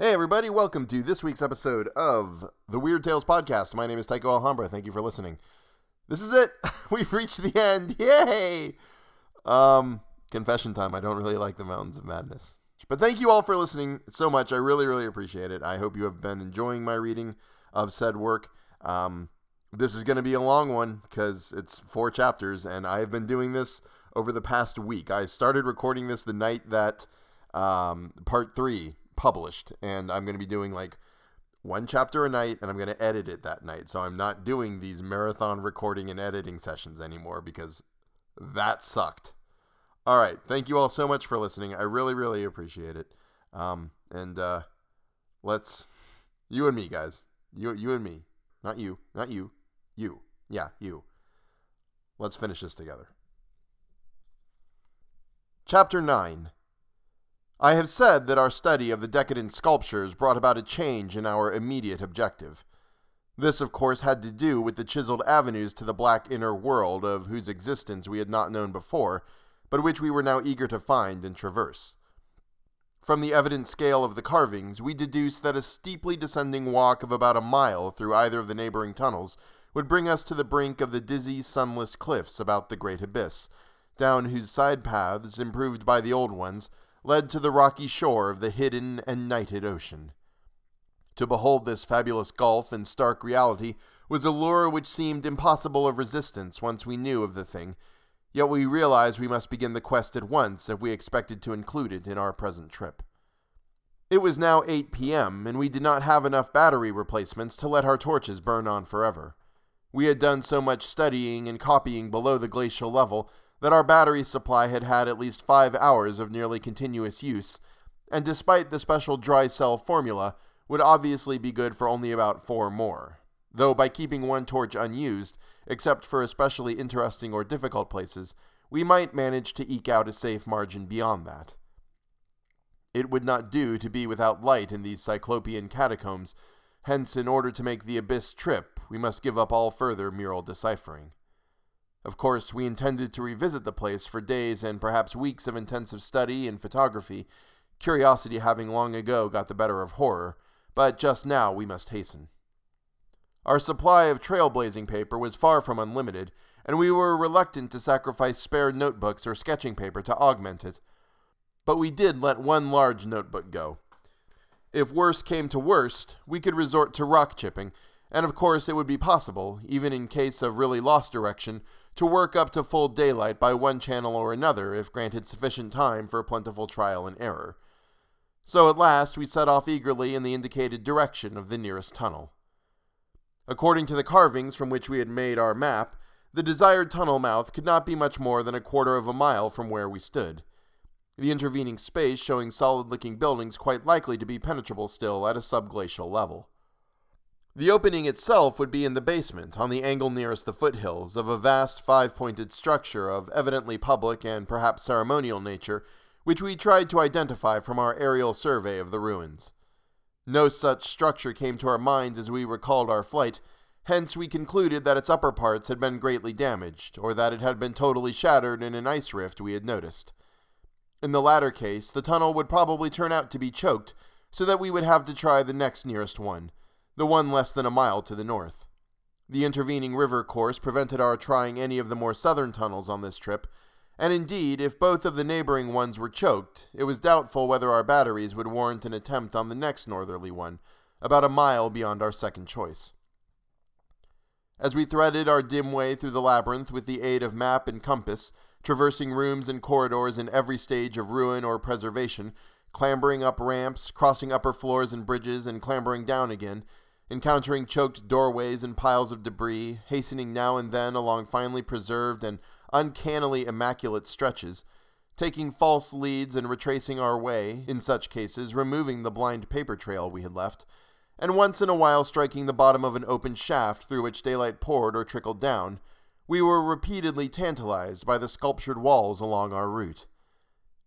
Hey, everybody, welcome to this week's episode of the Weird Tales Podcast. My name is Tycho Alhambra. Thank you for listening. This is it. We've reached the end. Yay! Um, confession time. I don't really like the Mountains of Madness. But thank you all for listening so much. I really, really appreciate it. I hope you have been enjoying my reading of said work. Um, this is going to be a long one because it's four chapters, and I have been doing this over the past week. I started recording this the night that um, part three published, and I'm going to be doing like one chapter a night, and I'm going to edit it that night. So I'm not doing these marathon recording and editing sessions anymore because that sucked. All right, thank you all so much for listening. I really, really appreciate it. Um, and uh, let's you and me, guys. You, you and me, not you, not you, you. Yeah, you. Let's finish this together. Chapter 9 I have said that our study of the decadent sculptures brought about a change in our immediate objective. This, of course, had to do with the chiseled avenues to the black inner world of whose existence we had not known before, but which we were now eager to find and traverse. From the evident scale of the carvings, we deduced that a steeply descending walk of about a mile through either of the neighboring tunnels would bring us to the brink of the dizzy, sunless cliffs about the great abyss, down whose side paths, improved by the old ones, led to the rocky shore of the hidden and nighted ocean. To behold this fabulous gulf in stark reality was a lure which seemed impossible of resistance once we knew of the thing, yet we realized we must begin the quest at once if we expected to include it in our present trip. It was now 8 p.m., and we did not have enough battery replacements to let our torches burn on forever. We had done so much studying and copying below the glacial level that our battery supply had had at least five hours of nearly continuous use, and despite the special dry cell formula, would obviously be good for only about four more. Though by keeping one torch unused, except for especially interesting or difficult places, we might manage to eke out a safe margin beyond that. It would not do to be without light in these cyclopean catacombs, hence, in order to make the abyss trip, we must give up all further mural deciphering. Of course, we intended to revisit the place for days and perhaps weeks of intensive study and photography, curiosity having long ago got the better of horror, but just now we must hasten. Our supply of trailblazing paper was far from unlimited, and we were reluctant to sacrifice spare notebooks or sketching paper to augment it. But we did let one large notebook go. If worse came to worst, we could resort to rock chipping, and of course it would be possible, even in case of really lost direction, to work up to full daylight by one channel or another if granted sufficient time for plentiful trial and error. So at last we set off eagerly in the indicated direction of the nearest tunnel. According to the carvings from which we had made our map, the desired tunnel mouth could not be much more than a quarter of a mile from where we stood, the intervening space showing solid looking buildings quite likely to be penetrable still at a subglacial level. The opening itself would be in the basement, on the angle nearest the foothills, of a vast five pointed structure of evidently public and perhaps ceremonial nature, which we tried to identify from our aerial survey of the ruins. No such structure came to our minds as we recalled our flight, hence we concluded that its upper parts had been greatly damaged, or that it had been totally shattered in an ice rift we had noticed. In the latter case, the tunnel would probably turn out to be choked, so that we would have to try the next nearest one the one less than a mile to the north. The intervening river course prevented our trying any of the more southern tunnels on this trip, and indeed, if both of the neighboring ones were choked, it was doubtful whether our batteries would warrant an attempt on the next northerly one, about a mile beyond our second choice. As we threaded our dim way through the labyrinth with the aid of map and compass, traversing rooms and corridors in every stage of ruin or preservation, clambering up ramps, crossing upper floors and bridges, and clambering down again, encountering choked doorways and piles of debris, hastening now and then along finely preserved and uncannily immaculate stretches, taking false leads and retracing our way, in such cases removing the blind paper trail we had left, and once in a while striking the bottom of an open shaft through which daylight poured or trickled down, we were repeatedly tantalized by the sculptured walls along our route.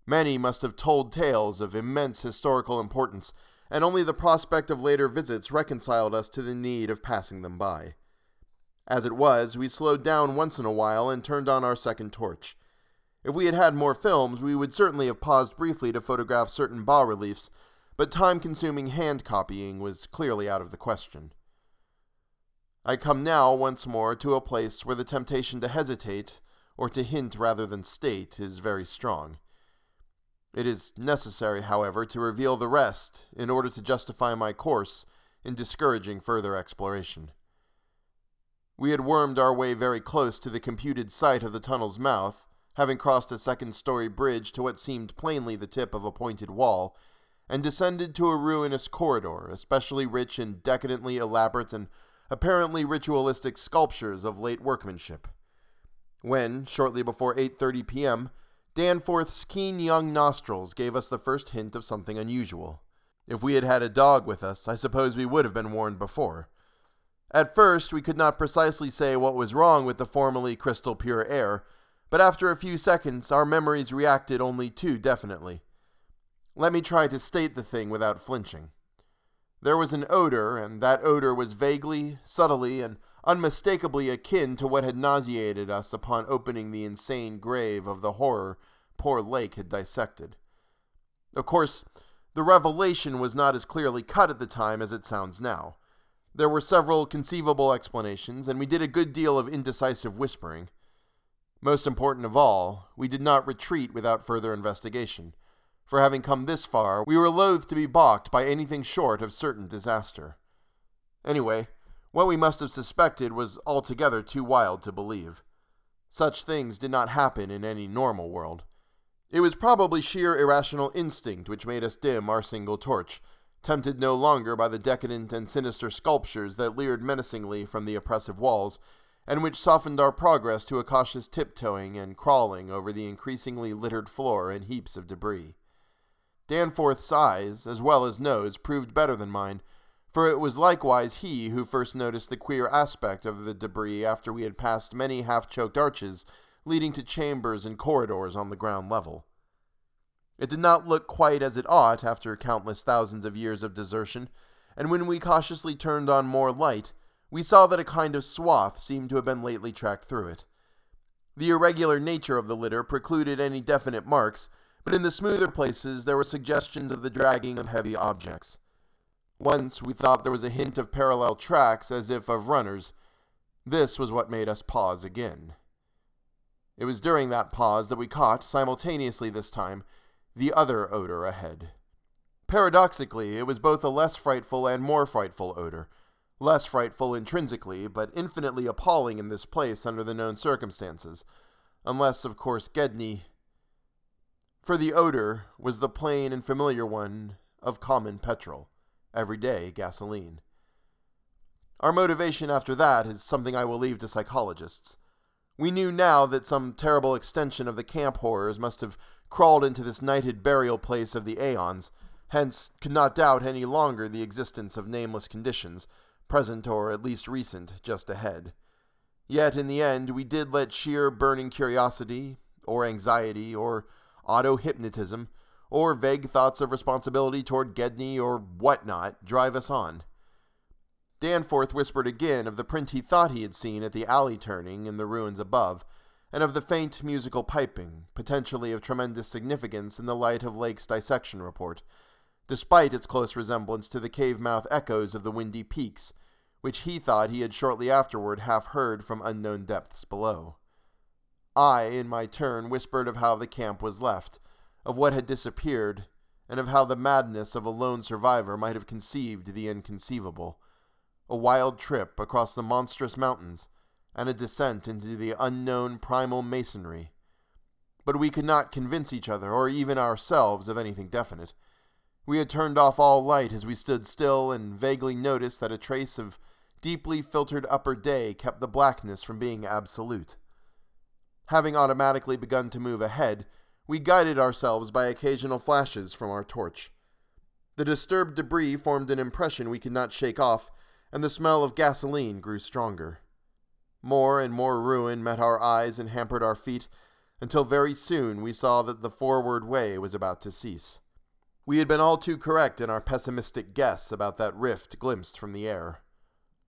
Many must have told tales of immense historical importance and only the prospect of later visits reconciled us to the need of passing them by. As it was, we slowed down once in a while and turned on our second torch. If we had had more films, we would certainly have paused briefly to photograph certain bas reliefs, but time consuming hand copying was clearly out of the question. I come now once more to a place where the temptation to hesitate, or to hint rather than state, is very strong. It is necessary, however, to reveal the rest in order to justify my course in discouraging further exploration. We had wormed our way very close to the computed site of the tunnel's mouth, having crossed a second story bridge to what seemed plainly the tip of a pointed wall, and descended to a ruinous corridor, especially rich in decadently elaborate and apparently ritualistic sculptures of late workmanship. When, shortly before 8:30 p.m., Danforth's keen young nostrils gave us the first hint of something unusual. If we had had a dog with us, I suppose we would have been warned before. At first, we could not precisely say what was wrong with the formerly crystal pure air, but after a few seconds, our memories reacted only too definitely. Let me try to state the thing without flinching. There was an odor, and that odor was vaguely, subtly, and unmistakably akin to what had nauseated us upon opening the insane grave of the horror poor Lake had dissected. Of course, the revelation was not as clearly cut at the time as it sounds now. There were several conceivable explanations, and we did a good deal of indecisive whispering. Most important of all, we did not retreat without further investigation. For having come this far, we were loath to be balked by anything short of certain disaster. Anyway, what we must have suspected was altogether too wild to believe. Such things did not happen in any normal world. It was probably sheer irrational instinct which made us dim our single torch, tempted no longer by the decadent and sinister sculptures that leered menacingly from the oppressive walls, and which softened our progress to a cautious tiptoeing and crawling over the increasingly littered floor and heaps of debris. Danforth's eyes, as well as nose, proved better than mine, for it was likewise he who first noticed the queer aspect of the debris after we had passed many half choked arches leading to chambers and corridors on the ground level. It did not look quite as it ought after countless thousands of years of desertion, and when we cautiously turned on more light, we saw that a kind of swath seemed to have been lately tracked through it. The irregular nature of the litter precluded any definite marks, but in the smoother places there were suggestions of the dragging of heavy objects. Once we thought there was a hint of parallel tracks, as if of runners. This was what made us pause again. It was during that pause that we caught, simultaneously this time, the other odor ahead. Paradoxically, it was both a less frightful and more frightful odor. Less frightful intrinsically, but infinitely appalling in this place under the known circumstances. Unless, of course, Gedney. For the odor was the plain and familiar one of common petrol everyday gasoline. Our motivation after that is something I will leave to psychologists. We knew now that some terrible extension of the camp horrors must have crawled into this nighted burial place of the aeons, hence could not doubt any longer the existence of nameless conditions, present or at least recent, just ahead. Yet in the end, we did let sheer burning curiosity, or anxiety, or auto hypnotism or vague thoughts of responsibility toward Gedney or whatnot drive us on. Danforth whispered again of the print he thought he had seen at the alley turning in the ruins above, and of the faint musical piping, potentially of tremendous significance in the light of Lake's dissection report, despite its close resemblance to the cave mouth echoes of the windy peaks, which he thought he had shortly afterward half heard from unknown depths below. I, in my turn, whispered of how the camp was left, of what had disappeared, and of how the madness of a lone survivor might have conceived the inconceivable a wild trip across the monstrous mountains, and a descent into the unknown primal masonry. But we could not convince each other, or even ourselves, of anything definite. We had turned off all light as we stood still and vaguely noticed that a trace of deeply filtered upper day kept the blackness from being absolute. Having automatically begun to move ahead, we guided ourselves by occasional flashes from our torch. The disturbed debris formed an impression we could not shake off, and the smell of gasoline grew stronger. More and more ruin met our eyes and hampered our feet, until very soon we saw that the forward way was about to cease. We had been all too correct in our pessimistic guess about that rift glimpsed from the air.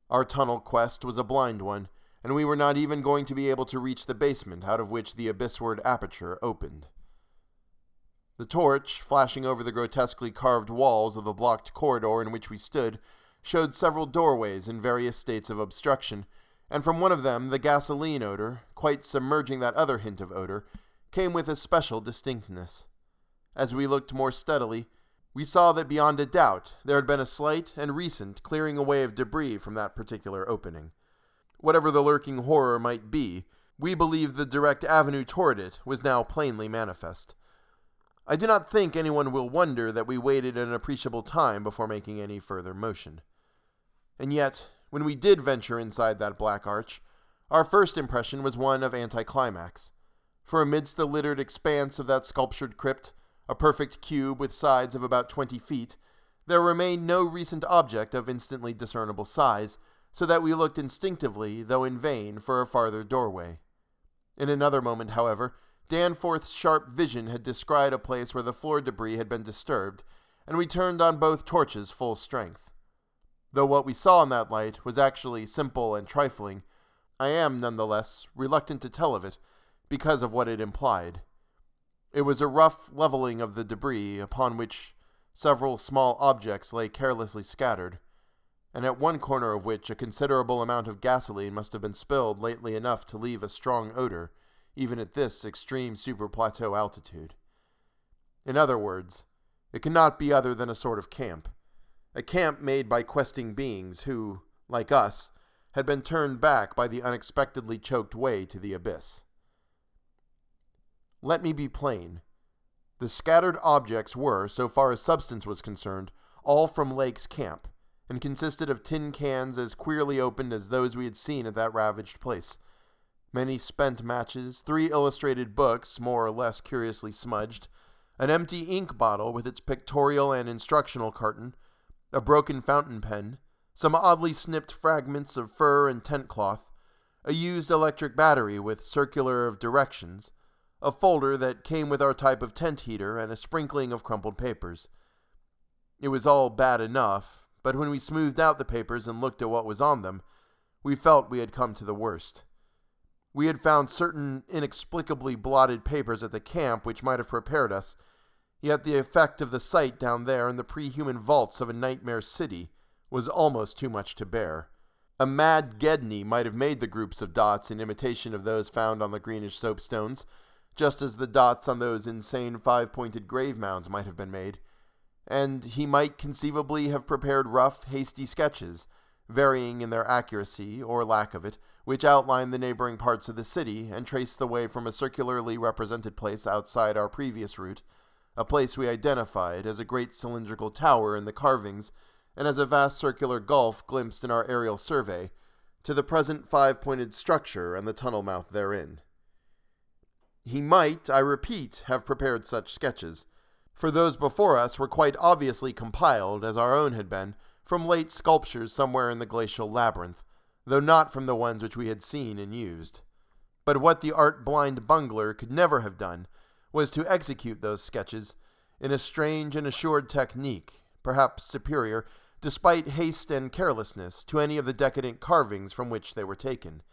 Our tunnel quest was a blind one, and we were not even going to be able to reach the basement out of which the abyssward aperture opened. The torch, flashing over the grotesquely carved walls of the blocked corridor in which we stood, showed several doorways in various states of obstruction, and from one of them the gasoline odor, quite submerging that other hint of odor, came with especial distinctness. As we looked more steadily, we saw that beyond a doubt there had been a slight and recent clearing away of debris from that particular opening. Whatever the lurking horror might be, we believed the direct avenue toward it was now plainly manifest. I do not think anyone will wonder that we waited an appreciable time before making any further motion. And yet, when we did venture inside that black arch, our first impression was one of anticlimax. For amidst the littered expanse of that sculptured crypt, a perfect cube with sides of about twenty feet, there remained no recent object of instantly discernible size, so that we looked instinctively, though in vain, for a farther doorway. In another moment, however, Danforth's sharp vision had descried a place where the floor debris had been disturbed, and we turned on both torches full strength. Though what we saw in that light was actually simple and trifling, I am none the less reluctant to tell of it because of what it implied. It was a rough leveling of the debris upon which several small objects lay carelessly scattered, and at one corner of which a considerable amount of gasoline must have been spilled lately enough to leave a strong odor even at this extreme superplateau altitude. In other words, it cannot be other than a sort of camp. A camp made by questing beings who, like us, had been turned back by the unexpectedly choked way to the abyss. Let me be plain. The scattered objects were, so far as substance was concerned, all from Lake's camp, and consisted of tin cans as queerly opened as those we had seen at that ravaged place many spent matches, three illustrated books, more or less curiously smudged, an empty ink bottle with its pictorial and instructional carton, a broken fountain pen, some oddly snipped fragments of fur and tent cloth, a used electric battery with circular of directions, a folder that came with our type of tent heater, and a sprinkling of crumpled papers. It was all bad enough, but when we smoothed out the papers and looked at what was on them, we felt we had come to the worst. We had found certain inexplicably blotted papers at the camp which might have prepared us, yet the effect of the sight down there in the pre human vaults of a nightmare city was almost too much to bear. A mad Gedney might have made the groups of dots in imitation of those found on the greenish soapstones, just as the dots on those insane five pointed grave mounds might have been made, and he might conceivably have prepared rough, hasty sketches, varying in their accuracy or lack of it, which outlined the neighboring parts of the city and traced the way from a circularly represented place outside our previous route, a place we identified as a great cylindrical tower in the carvings and as a vast circular gulf glimpsed in our aerial survey, to the present five pointed structure and the tunnel mouth therein. He might, I repeat, have prepared such sketches, for those before us were quite obviously compiled, as our own had been, from late sculptures somewhere in the glacial labyrinth, though not from the ones which we had seen and used. But what the art blind bungler could never have done was to execute those sketches in a strange and assured technique, perhaps superior, despite haste and carelessness, to any of the decadent carvings from which they were taken.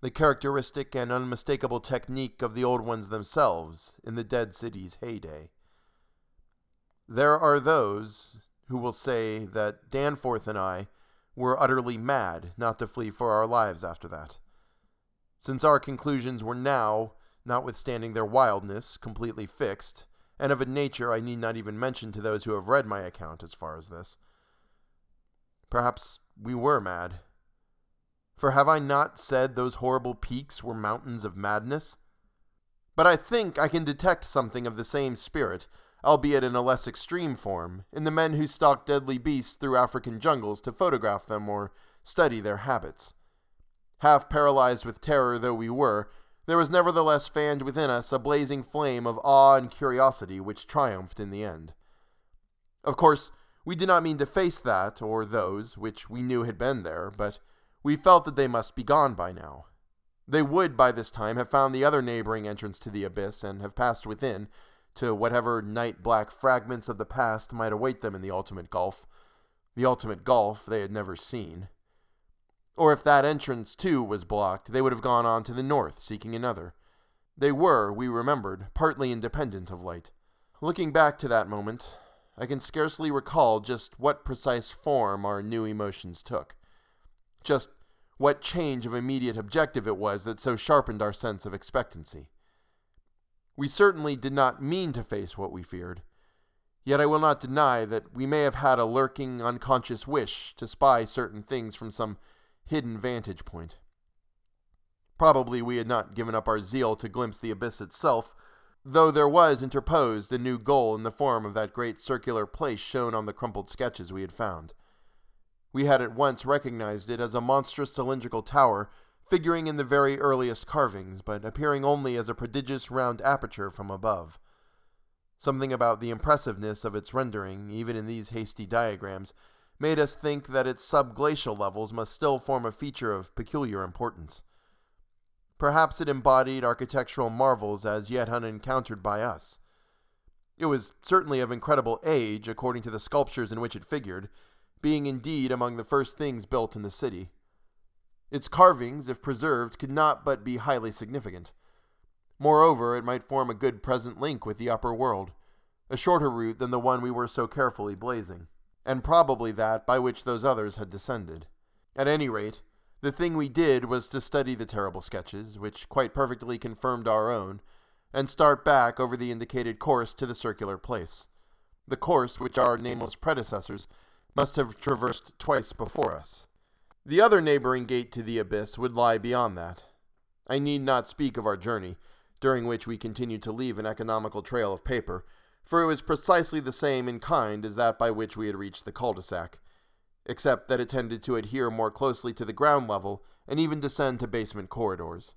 The characteristic and unmistakable technique of the old ones themselves in the dead city's heyday. There are those who will say that Danforth and I were utterly mad not to flee for our lives after that. Since our conclusions were now, notwithstanding their wildness, completely fixed, and of a nature I need not even mention to those who have read my account as far as this, perhaps we were mad. For have I not said those horrible peaks were mountains of madness? But I think I can detect something of the same spirit albeit in a less extreme form, in the men who stalk deadly beasts through African jungles to photograph them or study their habits. Half paralyzed with terror though we were, there was nevertheless fanned within us a blazing flame of awe and curiosity which triumphed in the end. Of course, we did not mean to face that or those which we knew had been there, but we felt that they must be gone by now. They would by this time have found the other neighboring entrance to the abyss and have passed within, to whatever night black fragments of the past might await them in the ultimate gulf, the ultimate gulf they had never seen. Or if that entrance, too, was blocked, they would have gone on to the north, seeking another. They were, we remembered, partly independent of light. Looking back to that moment, I can scarcely recall just what precise form our new emotions took. Just what change of immediate objective it was that so sharpened our sense of expectancy. We certainly did not mean to face what we feared, yet I will not deny that we may have had a lurking, unconscious wish to spy certain things from some hidden vantage point. Probably we had not given up our zeal to glimpse the abyss itself, though there was interposed a new goal in the form of that great circular place shown on the crumpled sketches we had found. We had at once recognized it as a monstrous cylindrical tower figuring in the very earliest carvings, but appearing only as a prodigious round aperture from above. Something about the impressiveness of its rendering, even in these hasty diagrams, made us think that its subglacial levels must still form a feature of peculiar importance. Perhaps it embodied architectural marvels as yet unencountered by us. It was certainly of incredible age, according to the sculptures in which it figured, being indeed among the first things built in the city. Its carvings, if preserved, could not but be highly significant. Moreover, it might form a good present link with the upper world, a shorter route than the one we were so carefully blazing, and probably that by which those others had descended. At any rate, the thing we did was to study the terrible sketches, which quite perfectly confirmed our own, and start back over the indicated course to the circular place, the course which our nameless predecessors must have traversed twice before us. The other neighboring gate to the abyss would lie beyond that. I need not speak of our journey, during which we continued to leave an economical trail of paper, for it was precisely the same in kind as that by which we had reached the cul-de-sac, except that it tended to adhere more closely to the ground level and even descend to basement corridors.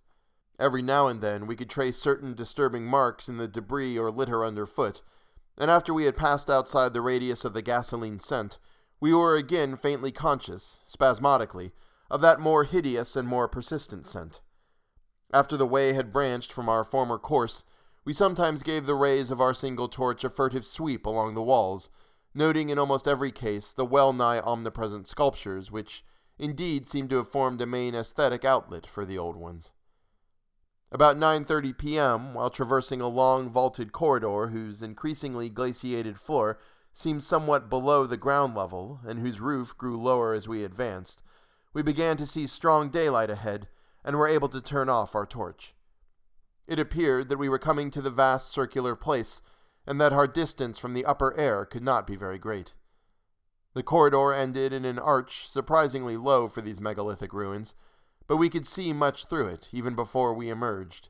Every now and then we could trace certain disturbing marks in the debris or litter underfoot, and after we had passed outside the radius of the gasoline scent, we were again faintly conscious, spasmodically, of that more hideous and more persistent scent. After the way had branched from our former course, we sometimes gave the rays of our single torch a furtive sweep along the walls, noting in almost every case the well nigh omnipresent sculptures, which indeed seemed to have formed a main aesthetic outlet for the old ones. About 9:30 p.m., while traversing a long vaulted corridor whose increasingly glaciated floor seemed somewhat below the ground level, and whose roof grew lower as we advanced, we began to see strong daylight ahead, and were able to turn off our torch. It appeared that we were coming to the vast circular place, and that our distance from the upper air could not be very great. The corridor ended in an arch surprisingly low for these megalithic ruins, but we could see much through it even before we emerged.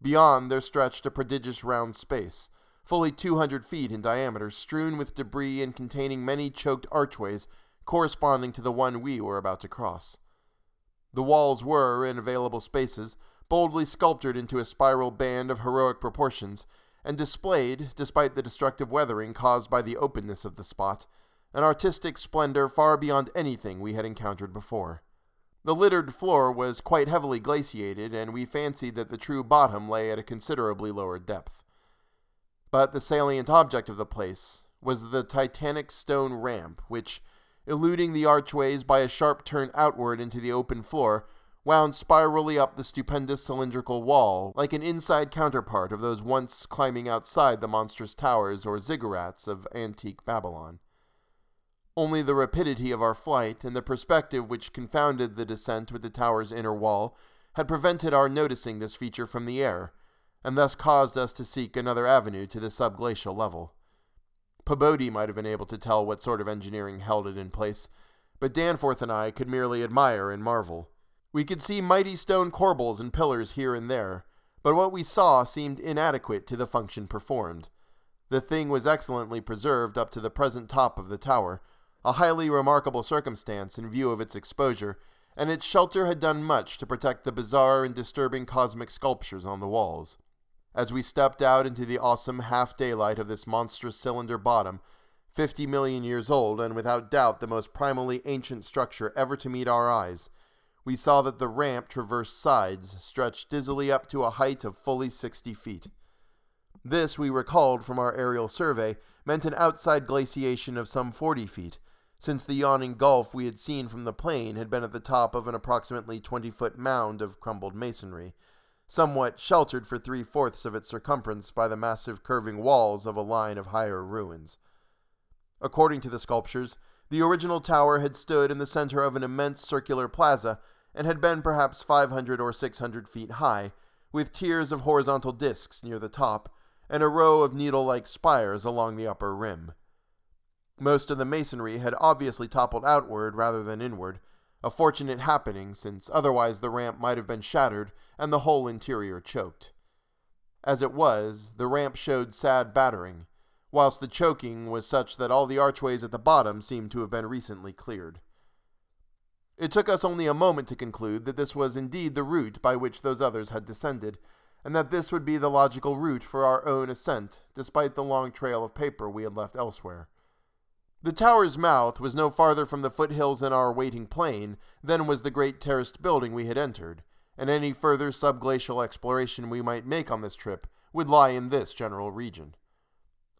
Beyond there stretched a prodigious round space, fully 200 feet in diameter, strewn with debris and containing many choked archways corresponding to the one we were about to cross. The walls were, in available spaces, boldly sculptured into a spiral band of heroic proportions, and displayed, despite the destructive weathering caused by the openness of the spot, an artistic splendor far beyond anything we had encountered before. The littered floor was quite heavily glaciated, and we fancied that the true bottom lay at a considerably lower depth. But the salient object of the place was the titanic stone ramp, which, eluding the archways by a sharp turn outward into the open floor, wound spirally up the stupendous cylindrical wall, like an inside counterpart of those once climbing outside the monstrous towers or ziggurats of antique Babylon. Only the rapidity of our flight and the perspective which confounded the descent with the tower's inner wall had prevented our noticing this feature from the air, and thus caused us to seek another avenue to the subglacial level. Pabodie might have been able to tell what sort of engineering held it in place, but Danforth and I could merely admire and marvel. We could see mighty stone corbels and pillars here and there, but what we saw seemed inadequate to the function performed. The thing was excellently preserved up to the present top of the tower, a highly remarkable circumstance in view of its exposure, and its shelter had done much to protect the bizarre and disturbing cosmic sculptures on the walls. As we stepped out into the awesome half daylight of this monstrous cylinder bottom, 50 million years old and without doubt the most primally ancient structure ever to meet our eyes, we saw that the ramp traversed sides stretched dizzily up to a height of fully 60 feet. This, we recalled from our aerial survey, meant an outside glaciation of some 40 feet, since the yawning gulf we had seen from the plain had been at the top of an approximately 20 foot mound of crumbled masonry, somewhat sheltered for three fourths of its circumference by the massive curving walls of a line of higher ruins. According to the sculptures, the original tower had stood in the center of an immense circular plaza and had been perhaps 500 or 600 feet high, with tiers of horizontal discs near the top and a row of needle like spires along the upper rim. Most of the masonry had obviously toppled outward rather than inward, a fortunate happening since otherwise the ramp might have been shattered and the whole interior choked. As it was, the ramp showed sad battering, whilst the choking was such that all the archways at the bottom seemed to have been recently cleared. It took us only a moment to conclude that this was indeed the route by which those others had descended, and that this would be the logical route for our own ascent, despite the long trail of paper we had left elsewhere. The tower's mouth was no farther from the foothills in our waiting plain than was the great terraced building we had entered, and any further subglacial exploration we might make on this trip would lie in this general region.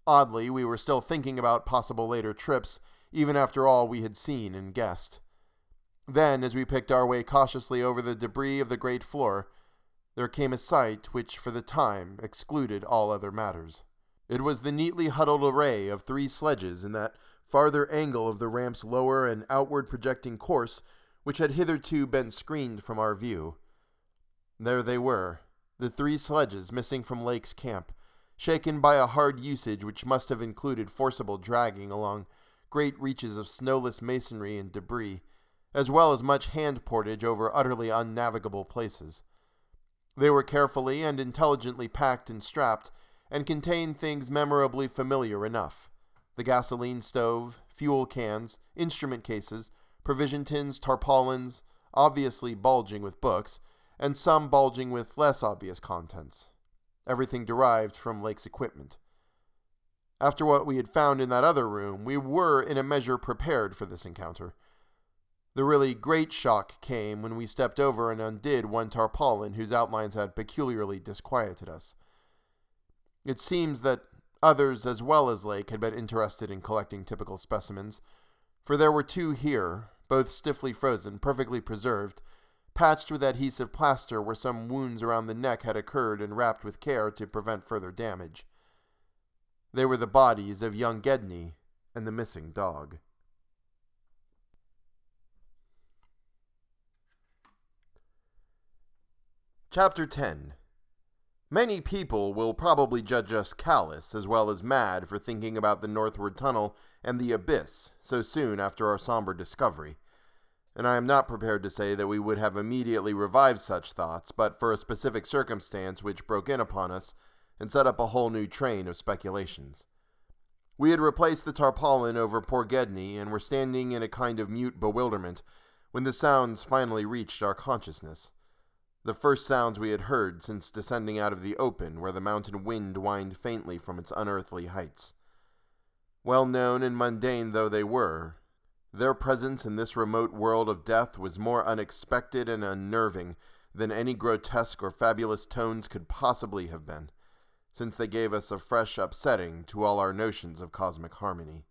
Oddly, we were still thinking about possible later trips, even after all we had seen and guessed. Then, as we picked our way cautiously over the debris of the great floor, there came a sight which, for the time, excluded all other matters. It was the neatly huddled array of three sledges in that farther angle of the ramp's lower and outward projecting course which had hitherto been screened from our view. There they were, the three sledges missing from Lake's camp, shaken by a hard usage which must have included forcible dragging along great reaches of snowless masonry and debris, as well as much hand portage over utterly unnavigable places. They were carefully and intelligently packed and strapped, and contained things memorably familiar enough the gasoline stove, fuel cans, instrument cases, provision tins, tarpaulins, obviously bulging with books, and some bulging with less obvious contents. Everything derived from Lake's equipment. After what we had found in that other room, we were in a measure prepared for this encounter. The really great shock came when we stepped over and undid one tarpaulin whose outlines had peculiarly disquieted us. It seems that others as well as Lake had been interested in collecting typical specimens, for there were two here, both stiffly frozen, perfectly preserved, patched with adhesive plaster where some wounds around the neck had occurred and wrapped with care to prevent further damage. They were the bodies of young Gedney and the missing dog. Chapter 10 Many people will probably judge us callous as well as mad for thinking about the northward tunnel and the abyss so soon after our somber discovery. And I am not prepared to say that we would have immediately revived such thoughts, but for a specific circumstance which broke in upon us and set up a whole new train of speculations. We had replaced the tarpaulin over poor Gedney and were standing in a kind of mute bewilderment when the sounds finally reached our consciousness the first sounds we had heard since descending out of the open where the mountain wind whined faintly from its unearthly heights. Well known and mundane though they were, their presence in this remote world of death was more unexpected and unnerving than any grotesque or fabulous tones could possibly have been, since they gave us a fresh upsetting to all our notions of cosmic harmony.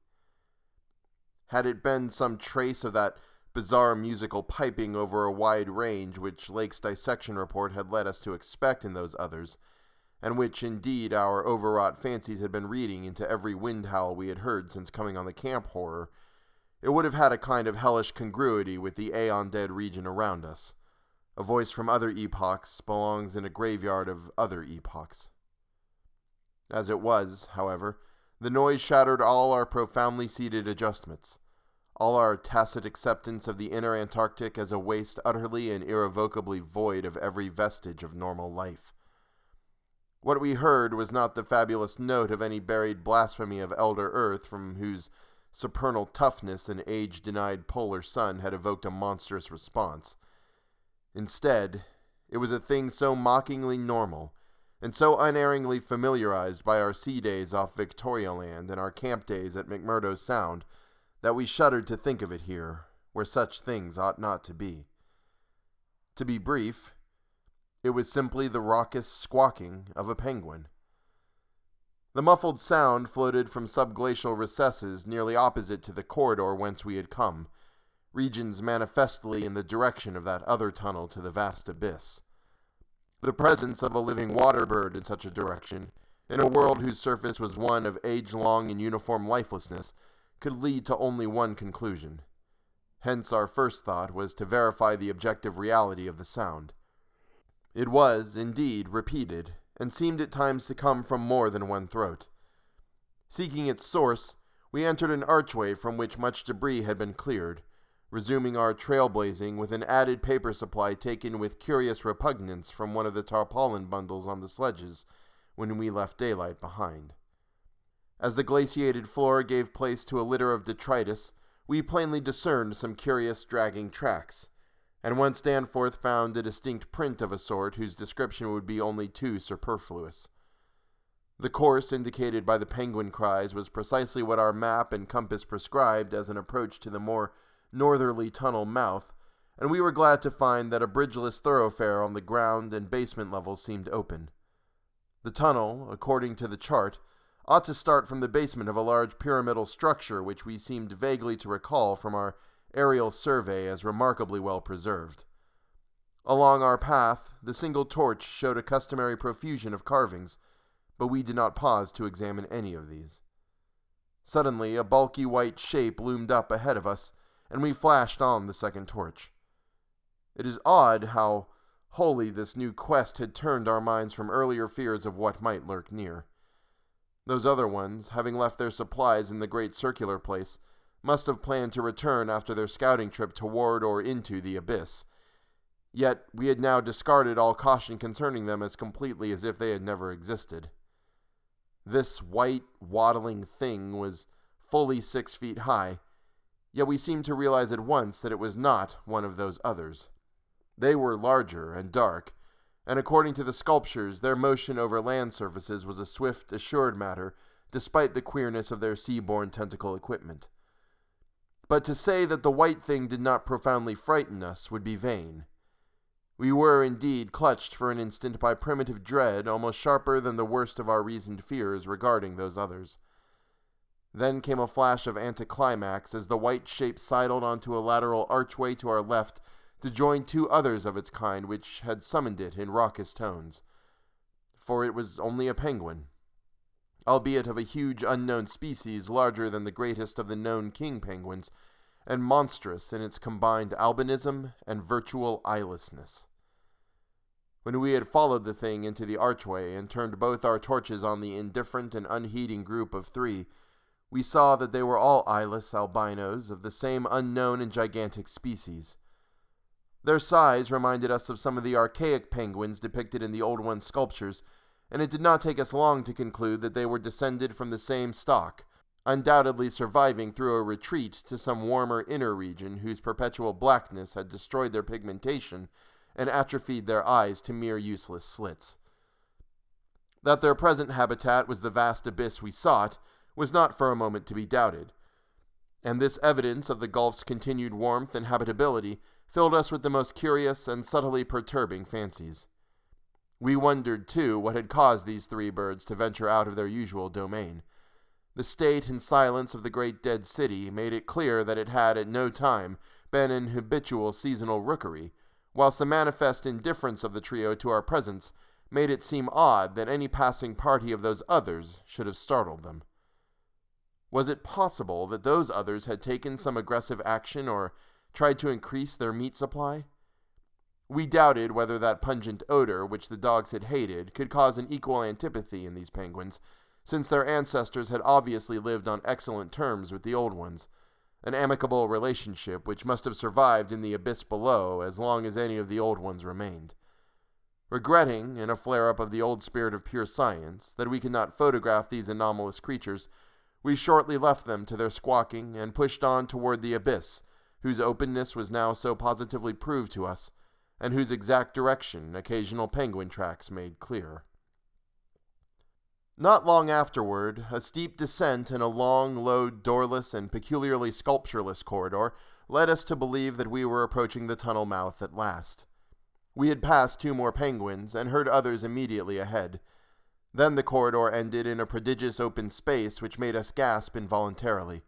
Had it been some trace of that bizarre musical piping over a wide range which Lake's dissection report had led us to expect in those others, and which indeed our overwrought fancies had been reading into every wind howl we had heard since coming on the camp horror, it would have had a kind of hellish congruity with the aeon dead region around us. A voice from other epochs belongs in a graveyard of other epochs. As it was, however, the noise shattered all our profoundly seated adjustments all our tacit acceptance of the inner Antarctic as a waste utterly and irrevocably void of every vestige of normal life. What we heard was not the fabulous note of any buried blasphemy of elder Earth from whose supernal toughness an age denied polar sun had evoked a monstrous response. Instead, it was a thing so mockingly normal, and so unerringly familiarized by our sea days off Victoria Land and our camp days at McMurdo Sound that we shuddered to think of it here, where such things ought not to be. To be brief, it was simply the raucous squawking of a penguin. The muffled sound floated from subglacial recesses nearly opposite to the corridor whence we had come, regions manifestly in the direction of that other tunnel to the vast abyss. The presence of a living water bird in such a direction, in a world whose surface was one of age long and uniform lifelessness, could lead to only one conclusion. Hence, our first thought was to verify the objective reality of the sound. It was, indeed, repeated, and seemed at times to come from more than one throat. Seeking its source, we entered an archway from which much debris had been cleared, resuming our trailblazing with an added paper supply taken with curious repugnance from one of the tarpaulin bundles on the sledges when we left daylight behind. As the glaciated floor gave place to a litter of detritus, we plainly discerned some curious dragging tracks, and once Danforth found a distinct print of a sort whose description would be only too superfluous. The course indicated by the penguin cries was precisely what our map and compass prescribed as an approach to the more northerly tunnel mouth, and we were glad to find that a bridgeless thoroughfare on the ground and basement levels seemed open. The tunnel, according to the chart, ought to start from the basement of a large pyramidal structure which we seemed vaguely to recall from our aerial survey as remarkably well preserved. Along our path, the single torch showed a customary profusion of carvings, but we did not pause to examine any of these. Suddenly, a bulky white shape loomed up ahead of us, and we flashed on the second torch. It is odd how wholly this new quest had turned our minds from earlier fears of what might lurk near. Those other ones, having left their supplies in the great circular place, must have planned to return after their scouting trip toward or into the abyss. Yet we had now discarded all caution concerning them as completely as if they had never existed. This white, waddling thing was fully six feet high, yet we seemed to realize at once that it was not one of those others. They were larger and dark, and according to the sculptures, their motion over land surfaces was a swift, assured matter, despite the queerness of their sea-borne tentacle equipment. But to say that the white thing did not profoundly frighten us would be vain. We were indeed clutched for an instant by primitive dread almost sharper than the worst of our reasoned fears regarding those others. Then came a flash of anticlimax as the white shape sidled onto a lateral archway to our left to join two others of its kind which had summoned it in raucous tones. For it was only a penguin, albeit of a huge unknown species larger than the greatest of the known king penguins, and monstrous in its combined albinism and virtual eyelessness. When we had followed the thing into the archway and turned both our torches on the indifferent and unheeding group of three, we saw that they were all eyeless albinos of the same unknown and gigantic species. Their size reminded us of some of the archaic penguins depicted in the Old One sculptures, and it did not take us long to conclude that they were descended from the same stock, undoubtedly surviving through a retreat to some warmer inner region whose perpetual blackness had destroyed their pigmentation and atrophied their eyes to mere useless slits. That their present habitat was the vast abyss we sought was not for a moment to be doubted, and this evidence of the gulf's continued warmth and habitability filled us with the most curious and subtly perturbing fancies. We wondered, too, what had caused these three birds to venture out of their usual domain. The state and silence of the great dead city made it clear that it had at no time been an habitual seasonal rookery, whilst the manifest indifference of the trio to our presence made it seem odd that any passing party of those others should have startled them. Was it possible that those others had taken some aggressive action or tried to increase their meat supply? We doubted whether that pungent odor, which the dogs had hated, could cause an equal antipathy in these penguins, since their ancestors had obviously lived on excellent terms with the old ones, an amicable relationship which must have survived in the abyss below as long as any of the old ones remained. Regretting, in a flare up of the old spirit of pure science, that we could not photograph these anomalous creatures, we shortly left them to their squawking and pushed on toward the abyss whose openness was now so positively proved to us, and whose exact direction occasional penguin tracks made clear. Not long afterward, a steep descent in a long, low, doorless, and peculiarly sculptureless corridor led us to believe that we were approaching the tunnel mouth at last. We had passed two more penguins and heard others immediately ahead. Then the corridor ended in a prodigious open space which made us gasp involuntarily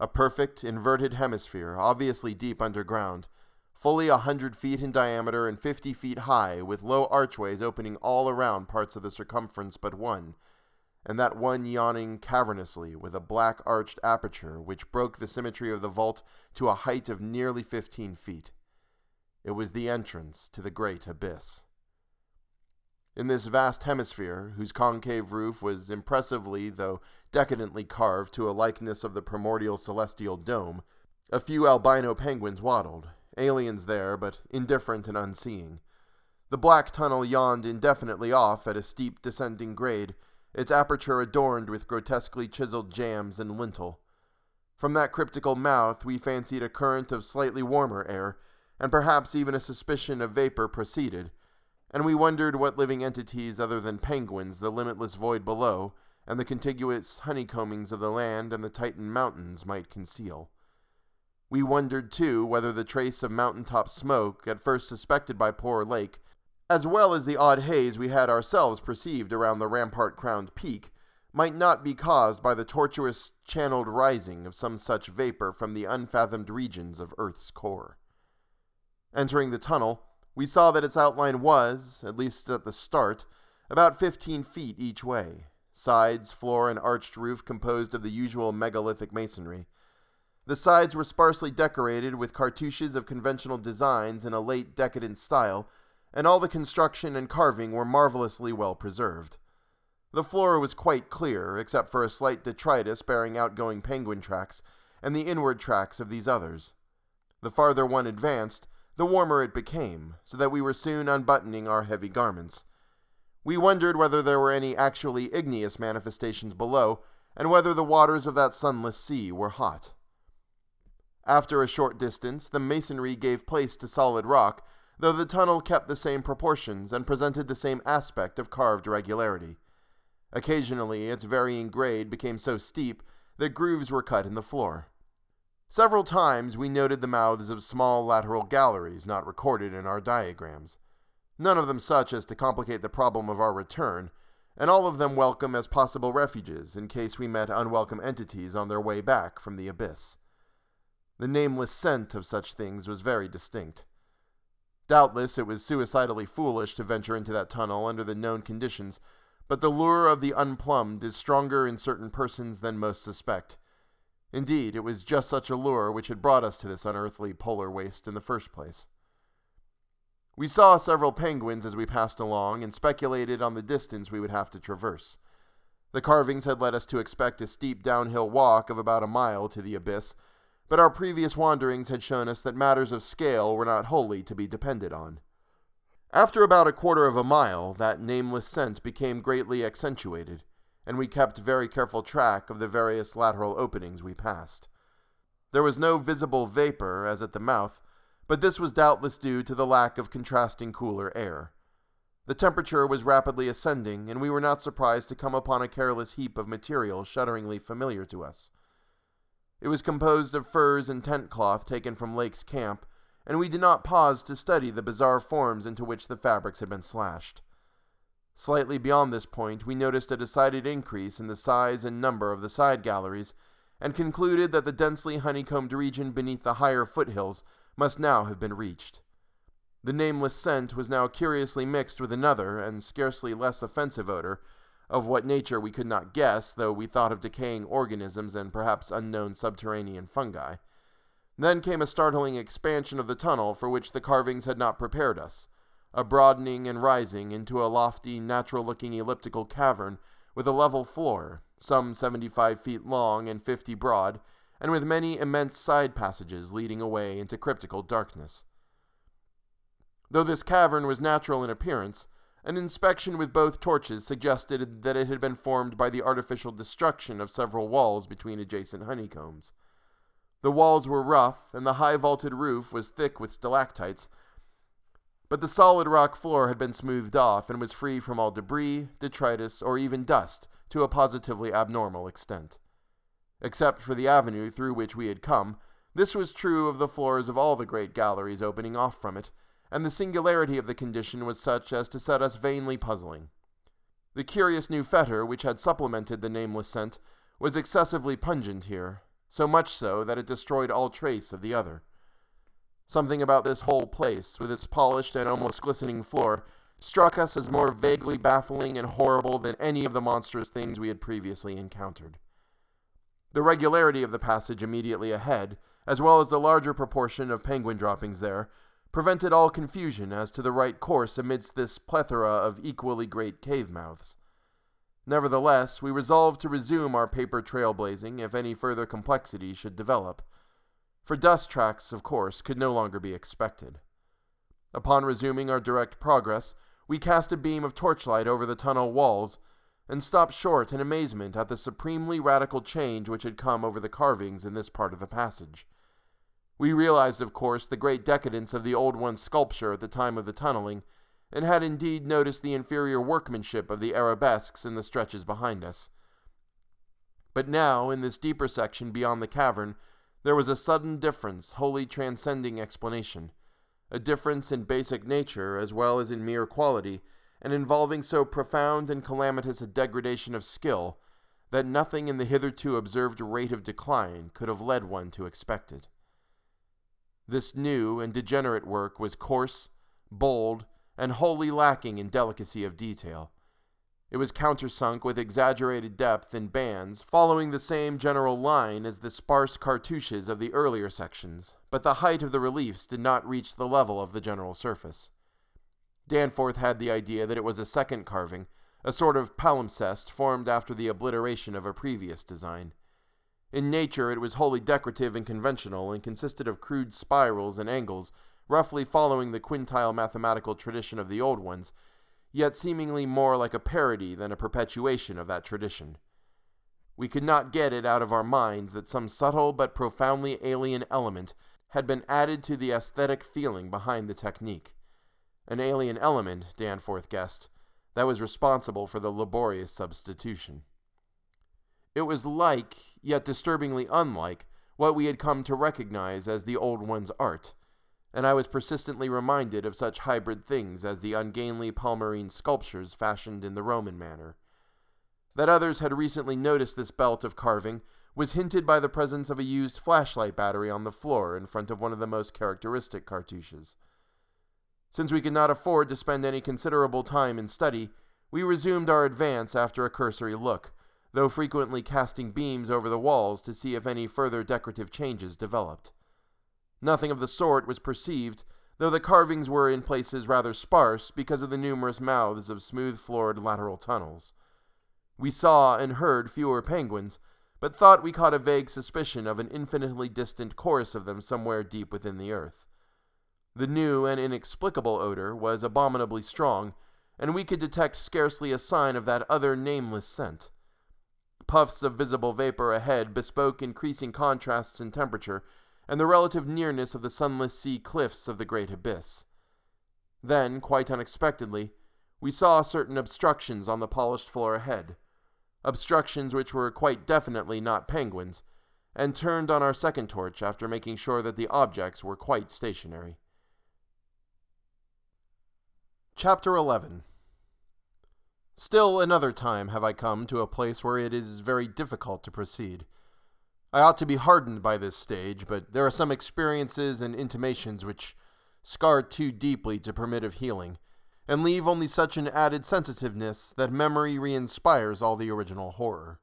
a perfect inverted hemisphere, obviously deep underground, fully a hundred feet in diameter and fifty feet high, with low archways opening all around parts of the circumference but one, and that one yawning cavernously with a black arched aperture which broke the symmetry of the vault to a height of nearly fifteen feet. It was the entrance to the great abyss. In this vast hemisphere, whose concave roof was impressively, though decadently carved to a likeness of the primordial celestial dome, a few albino penguins waddled, aliens there, but indifferent and unseeing. The black tunnel yawned indefinitely off at a steep descending grade, its aperture adorned with grotesquely chiseled jambs and lintel. From that cryptical mouth we fancied a current of slightly warmer air, and perhaps even a suspicion of vapor proceeded, and we wondered what living entities other than penguins the limitless void below and the contiguous honeycombings of the land and the Titan mountains might conceal. We wondered, too, whether the trace of mountaintop smoke, at first suspected by poor Lake, as well as the odd haze we had ourselves perceived around the rampart crowned peak, might not be caused by the tortuous channeled rising of some such vapor from the unfathomed regions of Earth's core. Entering the tunnel, we saw that its outline was, at least at the start, about fifteen feet each way, sides, floor, and arched roof composed of the usual megalithic masonry. The sides were sparsely decorated with cartouches of conventional designs in a late decadent style, and all the construction and carving were marvelously well preserved. The floor was quite clear, except for a slight detritus bearing outgoing penguin tracks and the inward tracks of these others. The farther one advanced, the warmer it became, so that we were soon unbuttoning our heavy garments. We wondered whether there were any actually igneous manifestations below, and whether the waters of that sunless sea were hot. After a short distance, the masonry gave place to solid rock, though the tunnel kept the same proportions and presented the same aspect of carved regularity. Occasionally, its varying grade became so steep that grooves were cut in the floor. Several times we noted the mouths of small lateral galleries not recorded in our diagrams, none of them such as to complicate the problem of our return, and all of them welcome as possible refuges in case we met unwelcome entities on their way back from the abyss. The nameless scent of such things was very distinct. Doubtless it was suicidally foolish to venture into that tunnel under the known conditions, but the lure of the unplumbed is stronger in certain persons than most suspect Indeed, it was just such a lure which had brought us to this unearthly polar waste in the first place. We saw several penguins as we passed along and speculated on the distance we would have to traverse. The carvings had led us to expect a steep downhill walk of about a mile to the abyss, but our previous wanderings had shown us that matters of scale were not wholly to be depended on. After about a quarter of a mile, that nameless scent became greatly accentuated and we kept very careful track of the various lateral openings we passed. There was no visible vapor, as at the mouth, but this was doubtless due to the lack of contrasting cooler air. The temperature was rapidly ascending, and we were not surprised to come upon a careless heap of material shudderingly familiar to us. It was composed of furs and tent cloth taken from Lake's camp, and we did not pause to study the bizarre forms into which the fabrics had been slashed. Slightly beyond this point, we noticed a decided increase in the size and number of the side galleries, and concluded that the densely honeycombed region beneath the higher foothills must now have been reached. The nameless scent was now curiously mixed with another, and scarcely less offensive odor, of what nature we could not guess, though we thought of decaying organisms and perhaps unknown subterranean fungi. Then came a startling expansion of the tunnel for which the carvings had not prepared us a broadening and rising into a lofty, natural looking elliptical cavern with a level floor, some seventy five feet long and fifty broad, and with many immense side passages leading away into cryptical darkness. Though this cavern was natural in appearance, an inspection with both torches suggested that it had been formed by the artificial destruction of several walls between adjacent honeycombs. The walls were rough, and the high vaulted roof was thick with stalactites but the solid rock floor had been smoothed off and was free from all debris, detritus, or even dust to a positively abnormal extent. Except for the avenue through which we had come, this was true of the floors of all the great galleries opening off from it, and the singularity of the condition was such as to set us vainly puzzling. The curious new fetor which had supplemented the nameless scent was excessively pungent here, so much so that it destroyed all trace of the other. Something about this whole place, with its polished and almost glistening floor, struck us as more vaguely baffling and horrible than any of the monstrous things we had previously encountered. The regularity of the passage immediately ahead, as well as the larger proportion of penguin droppings there, prevented all confusion as to the right course amidst this plethora of equally great cave mouths. Nevertheless, we resolved to resume our paper trailblazing if any further complexity should develop, for dust tracks, of course, could no longer be expected. Upon resuming our direct progress, we cast a beam of torchlight over the tunnel walls and stopped short in amazement at the supremely radical change which had come over the carvings in this part of the passage. We realized, of course, the great decadence of the old one's sculpture at the time of the tunneling, and had indeed noticed the inferior workmanship of the arabesques in the stretches behind us. But now, in this deeper section beyond the cavern, there was a sudden difference, wholly transcending explanation, a difference in basic nature as well as in mere quality, and involving so profound and calamitous a degradation of skill that nothing in the hitherto observed rate of decline could have led one to expect it. This new and degenerate work was coarse, bold, and wholly lacking in delicacy of detail. It was countersunk with exaggerated depth in bands, following the same general line as the sparse cartouches of the earlier sections, but the height of the reliefs did not reach the level of the general surface. Danforth had the idea that it was a second carving, a sort of palimpsest formed after the obliteration of a previous design. In nature, it was wholly decorative and conventional, and consisted of crude spirals and angles, roughly following the quintile mathematical tradition of the old ones, yet seemingly more like a parody than a perpetuation of that tradition. We could not get it out of our minds that some subtle but profoundly alien element had been added to the aesthetic feeling behind the technique. An alien element, Danforth guessed, that was responsible for the laborious substitution. It was like, yet disturbingly unlike, what we had come to recognize as the old one's art and I was persistently reminded of such hybrid things as the ungainly Palmyrene sculptures fashioned in the Roman manner. That others had recently noticed this belt of carving was hinted by the presence of a used flashlight battery on the floor in front of one of the most characteristic cartouches. Since we could not afford to spend any considerable time in study, we resumed our advance after a cursory look, though frequently casting beams over the walls to see if any further decorative changes developed. Nothing of the sort was perceived, though the carvings were in places rather sparse because of the numerous mouths of smooth floored lateral tunnels. We saw and heard fewer penguins, but thought we caught a vague suspicion of an infinitely distant chorus of them somewhere deep within the earth. The new and inexplicable odor was abominably strong, and we could detect scarcely a sign of that other nameless scent. Puffs of visible vapor ahead bespoke increasing contrasts in temperature and the relative nearness of the sunless sea cliffs of the great abyss. Then, quite unexpectedly, we saw certain obstructions on the polished floor ahead, obstructions which were quite definitely not penguins, and turned on our second torch after making sure that the objects were quite stationary. Chapter 11 Still another time have I come to a place where it is very difficult to proceed. I ought to be hardened by this stage, but there are some experiences and intimations which scar too deeply to permit of healing, and leave only such an added sensitiveness that memory re inspires all the original horror.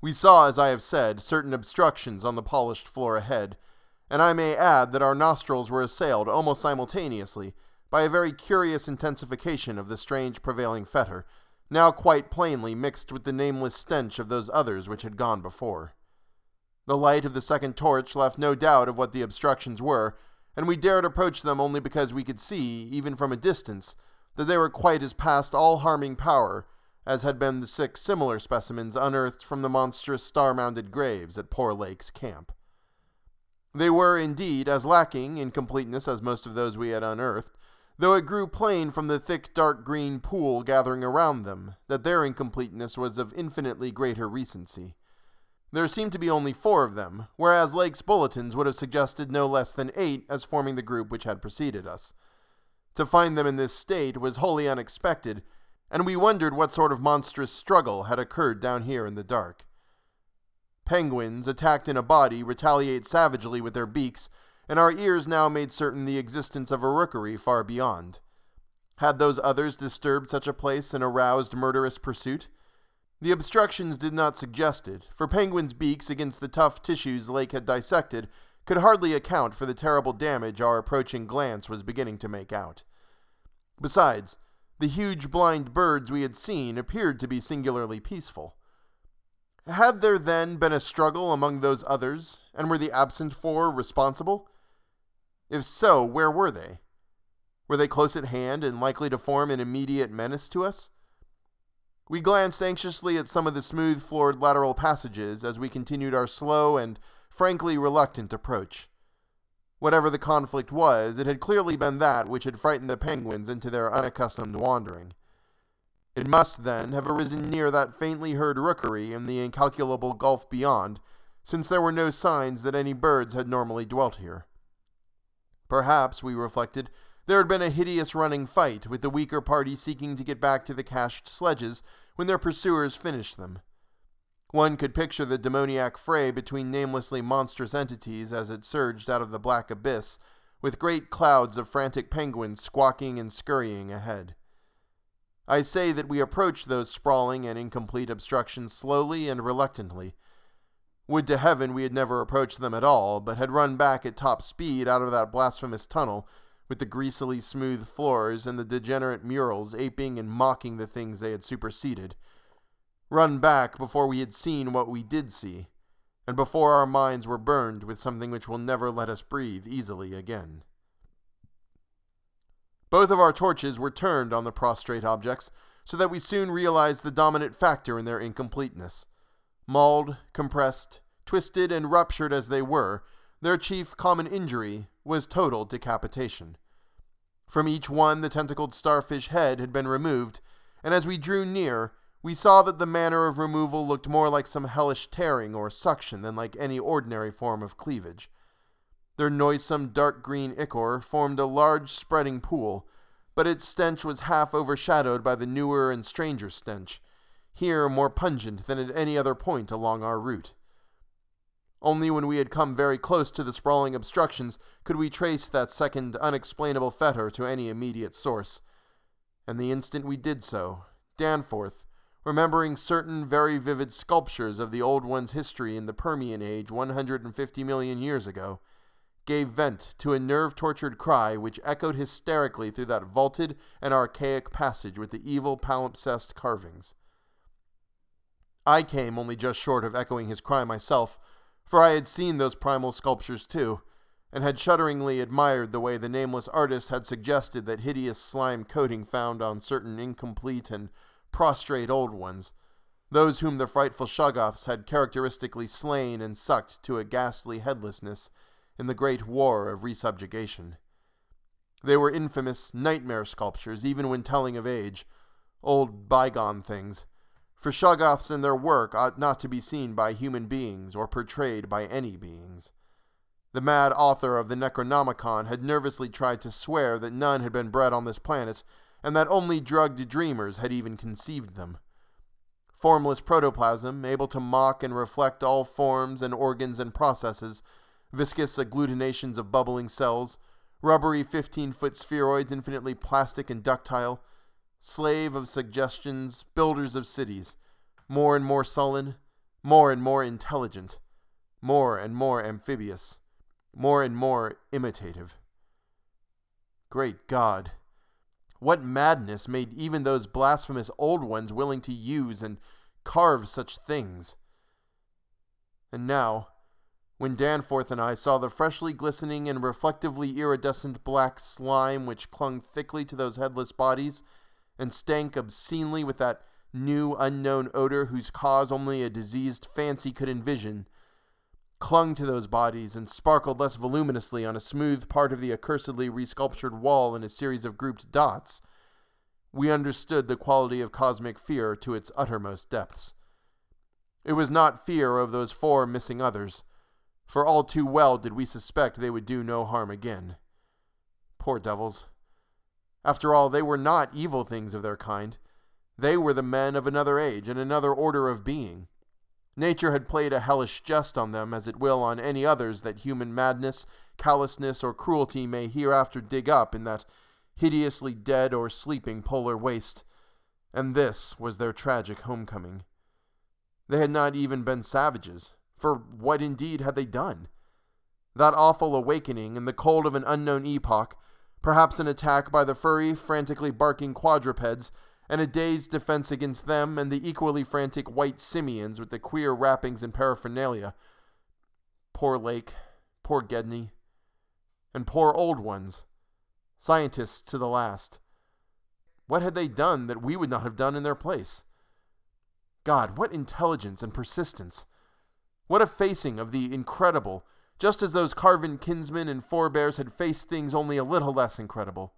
We saw, as I have said, certain obstructions on the polished floor ahead, and I may add that our nostrils were assailed almost simultaneously by a very curious intensification of the strange prevailing fetor, now quite plainly mixed with the nameless stench of those others which had gone before. The light of the second torch left no doubt of what the obstructions were, and we dared approach them only because we could see, even from a distance, that they were quite as past all harming power as had been the six similar specimens unearthed from the monstrous star mounded graves at Poor Lake's camp. They were, indeed, as lacking in completeness as most of those we had unearthed, though it grew plain from the thick dark green pool gathering around them that their incompleteness was of infinitely greater recency. There seemed to be only four of them, whereas Lake's bulletins would have suggested no less than eight as forming the group which had preceded us. To find them in this state was wholly unexpected, and we wondered what sort of monstrous struggle had occurred down here in the dark. Penguins, attacked in a body, retaliate savagely with their beaks, and our ears now made certain the existence of a rookery far beyond. Had those others disturbed such a place and aroused murderous pursuit? The obstructions did not suggest it, for penguins' beaks against the tough tissues Lake had dissected could hardly account for the terrible damage our approaching glance was beginning to make out. Besides, the huge blind birds we had seen appeared to be singularly peaceful. Had there then been a struggle among those others, and were the absent four responsible? If so, where were they? Were they close at hand and likely to form an immediate menace to us? We glanced anxiously at some of the smooth floored lateral passages as we continued our slow and frankly reluctant approach. Whatever the conflict was, it had clearly been that which had frightened the penguins into their unaccustomed wandering. It must, then, have arisen near that faintly heard rookery in the incalculable gulf beyond, since there were no signs that any birds had normally dwelt here. Perhaps, we reflected, there had been a hideous running fight, with the weaker party seeking to get back to the cached sledges when their pursuers finished them. One could picture the demoniac fray between namelessly monstrous entities as it surged out of the black abyss, with great clouds of frantic penguins squawking and scurrying ahead. I say that we approached those sprawling and incomplete obstructions slowly and reluctantly. Would to heaven we had never approached them at all, but had run back at top speed out of that blasphemous tunnel, with the greasily smooth floors and the degenerate murals aping and mocking the things they had superseded run back before we had seen what we did see, and before our minds were burned with something which will never let us breathe easily again. Both of our torches were turned on the prostrate objects, so that we soon realized the dominant factor in their incompleteness. Mauled, compressed, twisted, and ruptured as they were, their chief common injury was total decapitation. From each one, the tentacled starfish head had been removed, and as we drew near, we saw that the manner of removal looked more like some hellish tearing or suction than like any ordinary form of cleavage. Their noisome dark green ichor formed a large spreading pool, but its stench was half overshadowed by the newer and stranger stench, here more pungent than at any other point along our route. Only when we had come very close to the sprawling obstructions could we trace that second unexplainable fetor to any immediate source. And the instant we did so, Danforth, remembering certain very vivid sculptures of the Old One's history in the Permian Age 150 million years ago, gave vent to a nerve tortured cry which echoed hysterically through that vaulted and archaic passage with the evil palimpsest carvings. I came only just short of echoing his cry myself, for I had seen those primal sculptures too, and had shudderingly admired the way the nameless artist had suggested that hideous slime coating found on certain incomplete and prostrate old ones, those whom the frightful Shoggoths had characteristically slain and sucked to a ghastly headlessness in the great war of resubjugation. They were infamous nightmare sculptures, even when telling of age, old bygone things, for Shoggoths and their work ought not to be seen by human beings or portrayed by any beings. The mad author of the Necronomicon had nervously tried to swear that none had been bred on this planet and that only drugged dreamers had even conceived them. Formless protoplasm, able to mock and reflect all forms and organs and processes, viscous agglutinations of bubbling cells, rubbery 15 foot spheroids infinitely plastic and ductile, slave of suggestions, builders of cities, more and more sullen, more and more intelligent, more and more amphibious, more and more imitative. Great God! What madness made even those blasphemous old ones willing to use and carve such things? And now, when Danforth and I saw the freshly glistening and reflectively iridescent black slime which clung thickly to those headless bodies, and stank obscenely with that new unknown odor whose cause only a diseased fancy could envision, clung to those bodies and sparkled less voluminously on a smooth part of the accursedly resculptured wall in a series of grouped dots, we understood the quality of cosmic fear to its uttermost depths. It was not fear of those four missing others, for all too well did we suspect they would do no harm again. Poor devils. After all, they were not evil things of their kind. They were the men of another age and another order of being Nature had played a hellish jest on them, as it will on any others that human madness, callousness, or cruelty may hereafter dig up in that hideously dead or sleeping polar waste. And this was their tragic homecoming. They had not even been savages, for what indeed had they done? That awful awakening in the cold of an unknown epoch, perhaps an attack by the furry, frantically barking quadrupeds, and a day's defense against them and the equally frantic white simians with the queer wrappings and paraphernalia. Poor Lake, poor Gedney, and poor old ones, scientists to the last. What had they done that we would not have done in their place? God, what intelligence and persistence! What a facing of the incredible, just as those carven kinsmen and forebears had faced things only a little less incredible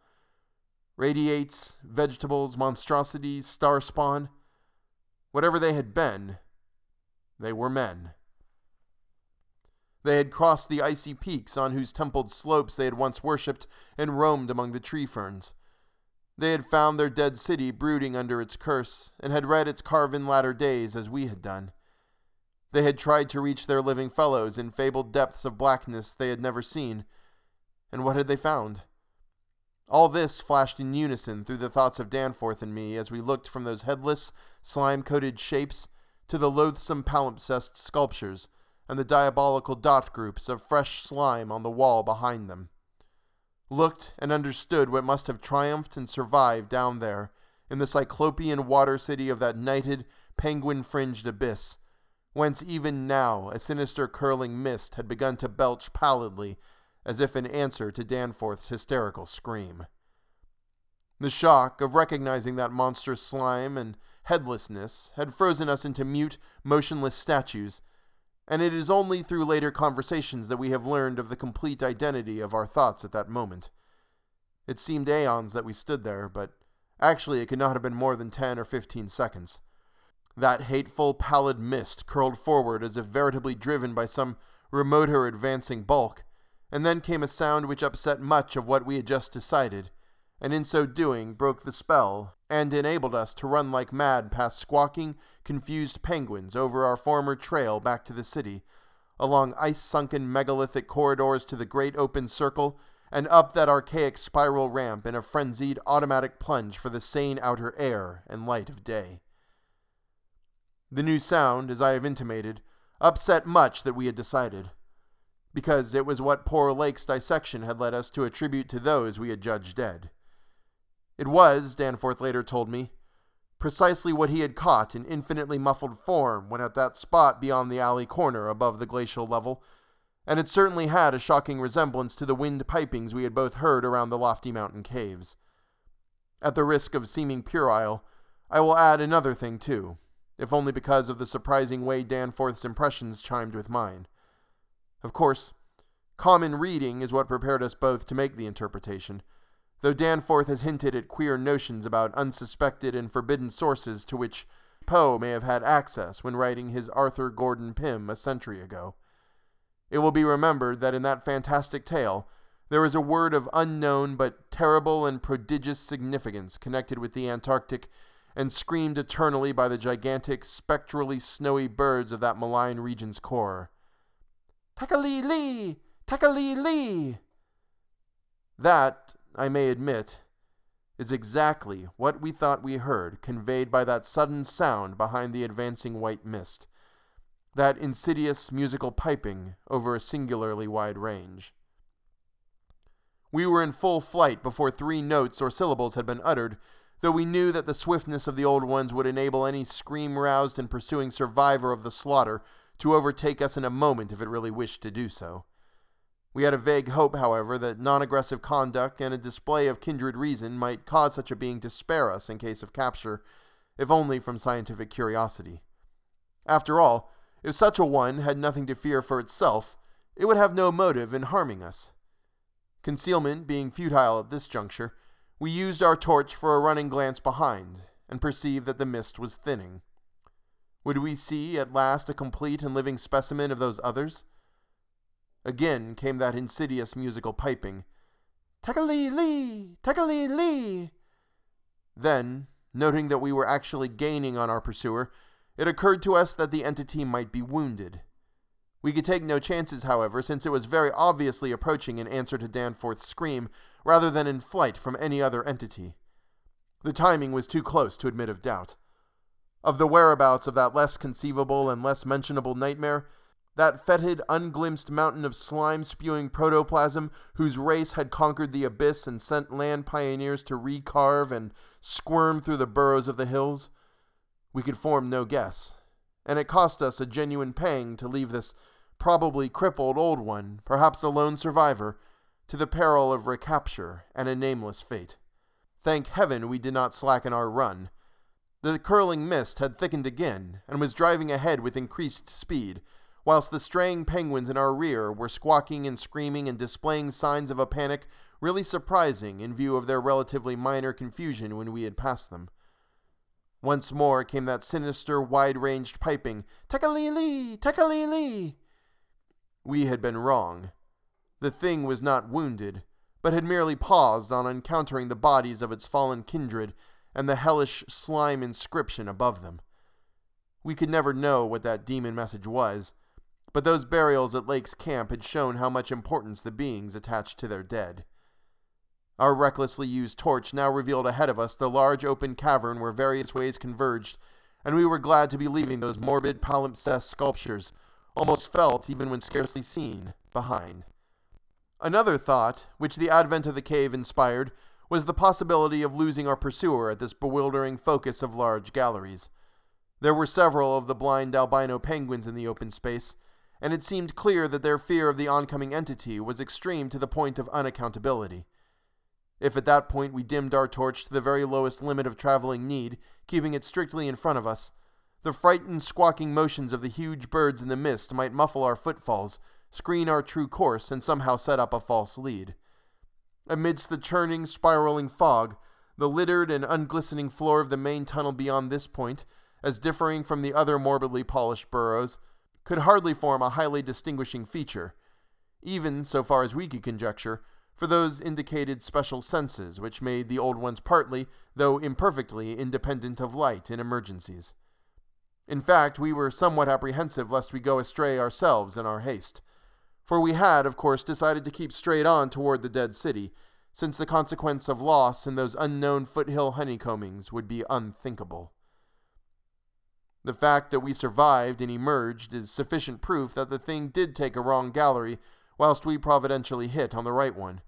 radiates, vegetables, monstrosities, star spawn. Whatever they had been, they were men. They had crossed the icy peaks on whose templed slopes they had once worshipped and roamed among the tree ferns. They had found their dead city brooding under its curse, and had read its carven latter days as we had done. They had tried to reach their living fellows in fabled depths of blackness they had never seen. And what had they found? All this flashed in unison through the thoughts of Danforth and me as we looked from those headless, slime coated shapes to the loathsome palimpsest sculptures and the diabolical dot groups of fresh slime on the wall behind them. Looked and understood what must have triumphed and survived down there in the cyclopean water city of that nighted, penguin fringed abyss, whence even now a sinister curling mist had begun to belch pallidly as if in answer to Danforth's hysterical scream. The shock of recognizing that monstrous slime and headlessness had frozen us into mute, motionless statues, and it is only through later conversations that we have learned of the complete identity of our thoughts at that moment. It seemed aeons that we stood there, but actually it could not have been more than ten or fifteen seconds. That hateful, pallid mist curled forward as if veritably driven by some remoter advancing bulk, and then came a sound which upset much of what we had just decided, and in so doing broke the spell, and enabled us to run like mad past squawking, confused penguins over our former trail back to the city, along ice sunken megalithic corridors to the great open circle, and up that archaic spiral ramp in a frenzied automatic plunge for the sane outer air and light of day. The new sound, as I have intimated, upset much that we had decided because it was what poor Lake's dissection had led us to attribute to those we had judged dead. It was, Danforth later told me, precisely what he had caught in infinitely muffled form when at that spot beyond the alley corner above the glacial level, and it certainly had a shocking resemblance to the wind pipings we had both heard around the lofty mountain caves. At the risk of seeming puerile, I will add another thing too, if only because of the surprising way Danforth's impressions chimed with mine. Of course, common reading is what prepared us both to make the interpretation, though Danforth has hinted at queer notions about unsuspected and forbidden sources to which Poe may have had access when writing his Arthur Gordon Pym a century ago. It will be remembered that in that fantastic tale, there is a word of unknown but terrible and prodigious significance connected with the Antarctic and screamed eternally by the gigantic, spectrally snowy birds of that malign region's core. Tekeli-li! Tekeli Lee! That, I may admit, is exactly what we thought we heard conveyed by that sudden sound behind the advancing white mist, that insidious musical piping over a singularly wide range. We were in full flight before three notes or syllables had been uttered, though we knew that the swiftness of the old ones would enable any scream roused and pursuing survivor of the slaughter to overtake us in a moment if it really wished to do so. We had a vague hope, however, that non aggressive conduct and a display of kindred reason might cause such a being to spare us in case of capture, if only from scientific curiosity. After all, if such a one had nothing to fear for itself, it would have no motive in harming us. Concealment being futile at this juncture, we used our torch for a running glance behind, and perceived that the mist was thinning. Would we see at last a complete and living specimen of those others? Again came that insidious musical piping. Tekeli-li! Tekeli Lee! Then, noting that we were actually gaining on our pursuer, It occurred to us that the entity might be wounded. We could take no chances, however, since it was very obviously approaching in answer to Danforth's scream, rather than in flight from any other entity. The timing was too close to admit of doubt. Of the whereabouts of that less conceivable and less mentionable nightmare, that fetid, unglimpsed mountain of slime spewing protoplasm whose race had conquered the abyss and sent land pioneers to recarve and squirm through the burrows of the hills, we could form no guess, and it cost us a genuine pang to leave this probably crippled old one, perhaps a lone survivor, to the peril of recapture and a nameless fate. Thank heaven we did not slacken our run. The curling mist had thickened again and was driving ahead with increased speed whilst the straying penguins in our rear were squawking and screaming and displaying signs of a panic really surprising in view of their relatively minor confusion when we had passed them. Once more came that sinister, wide ranged piping, Tekeli Tekeli We had been wrong. The thing was not wounded, but had merely paused on encountering the bodies of its fallen kindred and the hellish slime inscription above them. We could never know what that demon message was, but those burials at Lake's camp had shown how much importance the beings attached to their dead. Our recklessly used torch now revealed ahead of us the large open cavern where various ways converged, and we were glad to be leaving those morbid palimpsest sculptures, almost felt even when scarcely seen, behind. Another thought, which the advent of the cave inspired, was the possibility of losing our pursuer at this bewildering focus of large galleries. There were several of the blind albino penguins in the open space, and it seemed clear that their fear of the oncoming entity was extreme to the point of unaccountability. If at that point we dimmed our torch to the very lowest limit of traveling need, keeping it strictly in front of us, the frightened, squawking motions of the huge birds in the mist might muffle our footfalls, screen our true course, and somehow set up a false lead. Amidst the churning, spiraling fog, the littered and unglistening floor of the main tunnel beyond this point, as differing from the other morbidly polished burrows, could hardly form a highly distinguishing feature, even, so far as we could conjecture, for those indicated special senses which made the old ones partly, though imperfectly, independent of light in emergencies. In fact, we were somewhat apprehensive lest we go astray ourselves in our haste, for we had, of course, decided to keep straight on toward the dead city, since the consequence of loss in those unknown foothill honeycombings would be unthinkable. The fact that we survived and emerged is sufficient proof that the thing did take a wrong gallery, whilst we providentially hit on the right one.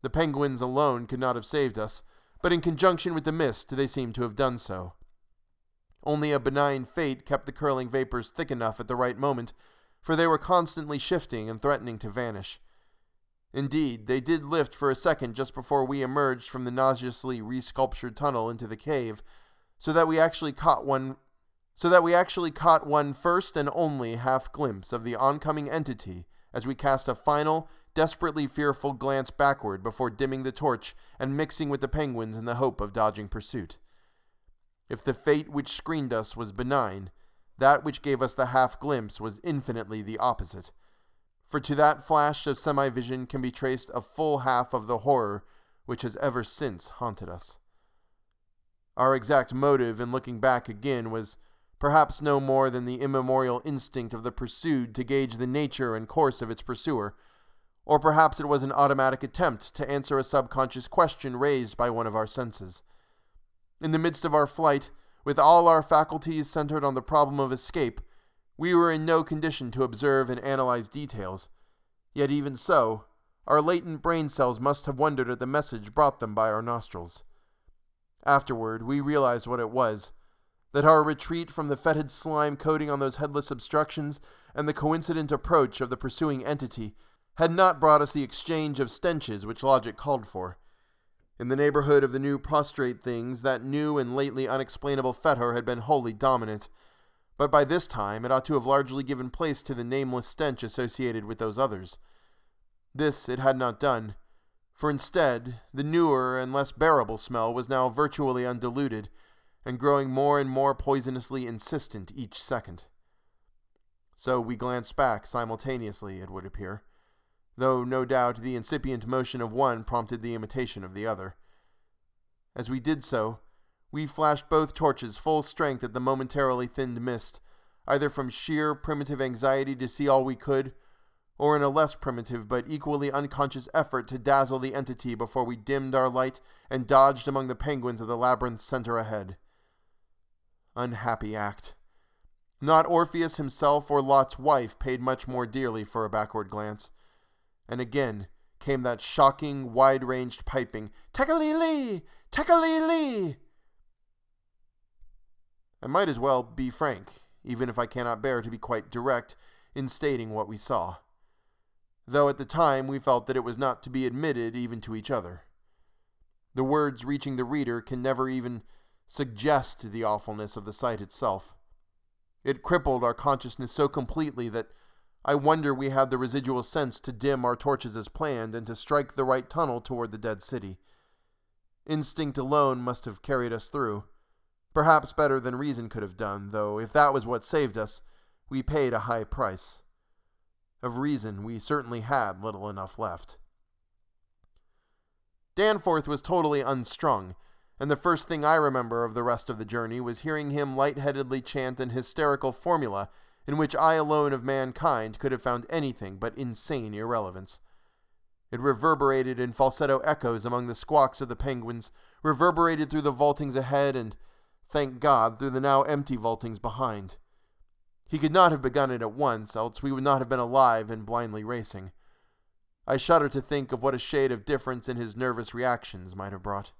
The penguins alone could not have saved us, but in conjunction with the mist they seemed to have done so. Only a benign fate kept the curling vapors thick enough at the right moment, for they were constantly shifting and threatening to vanish. Indeed, they did lift for a second just before we emerged from the nauseously resculptured tunnel into the cave, so that we actually caught one so that we actually caught one first and only half glimpse of the oncoming entity as we cast a final, desperately fearful glance backward before dimming the torch and mixing with the penguins in the hope of dodging pursuit. If the fate which screened us was benign, that which gave us the half glimpse was infinitely the opposite. For to that flash of semi vision can be traced a full half of the horror which has ever since haunted us. Our exact motive in looking back again was perhaps no more than the immemorial instinct of the pursued to gauge the nature and course of its pursuer, or perhaps it was an automatic attempt to answer a subconscious question raised by one of our senses. In the midst of our flight, with all our faculties centered on the problem of escape, we were in no condition to observe and analyze details. Yet, even so, our latent brain cells must have wondered at the message brought them by our nostrils. Afterward, we realized what it was that our retreat from the fetid slime coating on those headless obstructions and the coincident approach of the pursuing entity had not brought us the exchange of stenches which logic called for. In the neighborhood of the new prostrate things, that new and lately unexplainable fetor had been wholly dominant, but by this time it ought to have largely given place to the nameless stench associated with those others. This it had not done, for instead, the newer and less bearable smell was now virtually undiluted and growing more and more poisonously insistent each second. So we glanced back simultaneously, it would appear, though no doubt the incipient motion of one prompted the imitation of the other. As we did so, We flashed both torches full strength at the momentarily thinned mist, either from sheer primitive anxiety to see all we could, or in a less primitive but equally unconscious effort to dazzle the entity before we dimmed our light and dodged among the penguins of the labyrinth's center ahead. Unhappy act. Not Orpheus himself or Lot's wife paid much more dearly for a backward glance. And again came that shocking, wide ranged piping, Tekeli-li! I might as well be frank, even if I cannot bear to be quite direct in stating what we saw. Though at the time we felt that it was not to be admitted even to each other. The words reaching the reader can never even suggest the awfulness of the sight itself. It crippled our consciousness so completely that I wonder we had the residual sense to dim our torches as planned and to strike the right tunnel toward the dead city. Instinct alone must have carried us through, perhaps better than reason could have done, though if that was what saved us, we paid a high price. Of reason, we certainly had little enough left. Danforth was totally unstrung, and the first thing I remember of the rest of the journey was hearing him lightheadedly chant an hysterical formula in which I alone of mankind could have found anything but insane irrelevance. It reverberated in falsetto echoes among the squawks of the penguins, reverberated through the vaultings ahead, and, thank God, through the now empty vaultings behind. He could not have begun it at once, else we would not have been alive and blindly racing. I shudder to think of what a shade of difference in his nervous reactions might have brought.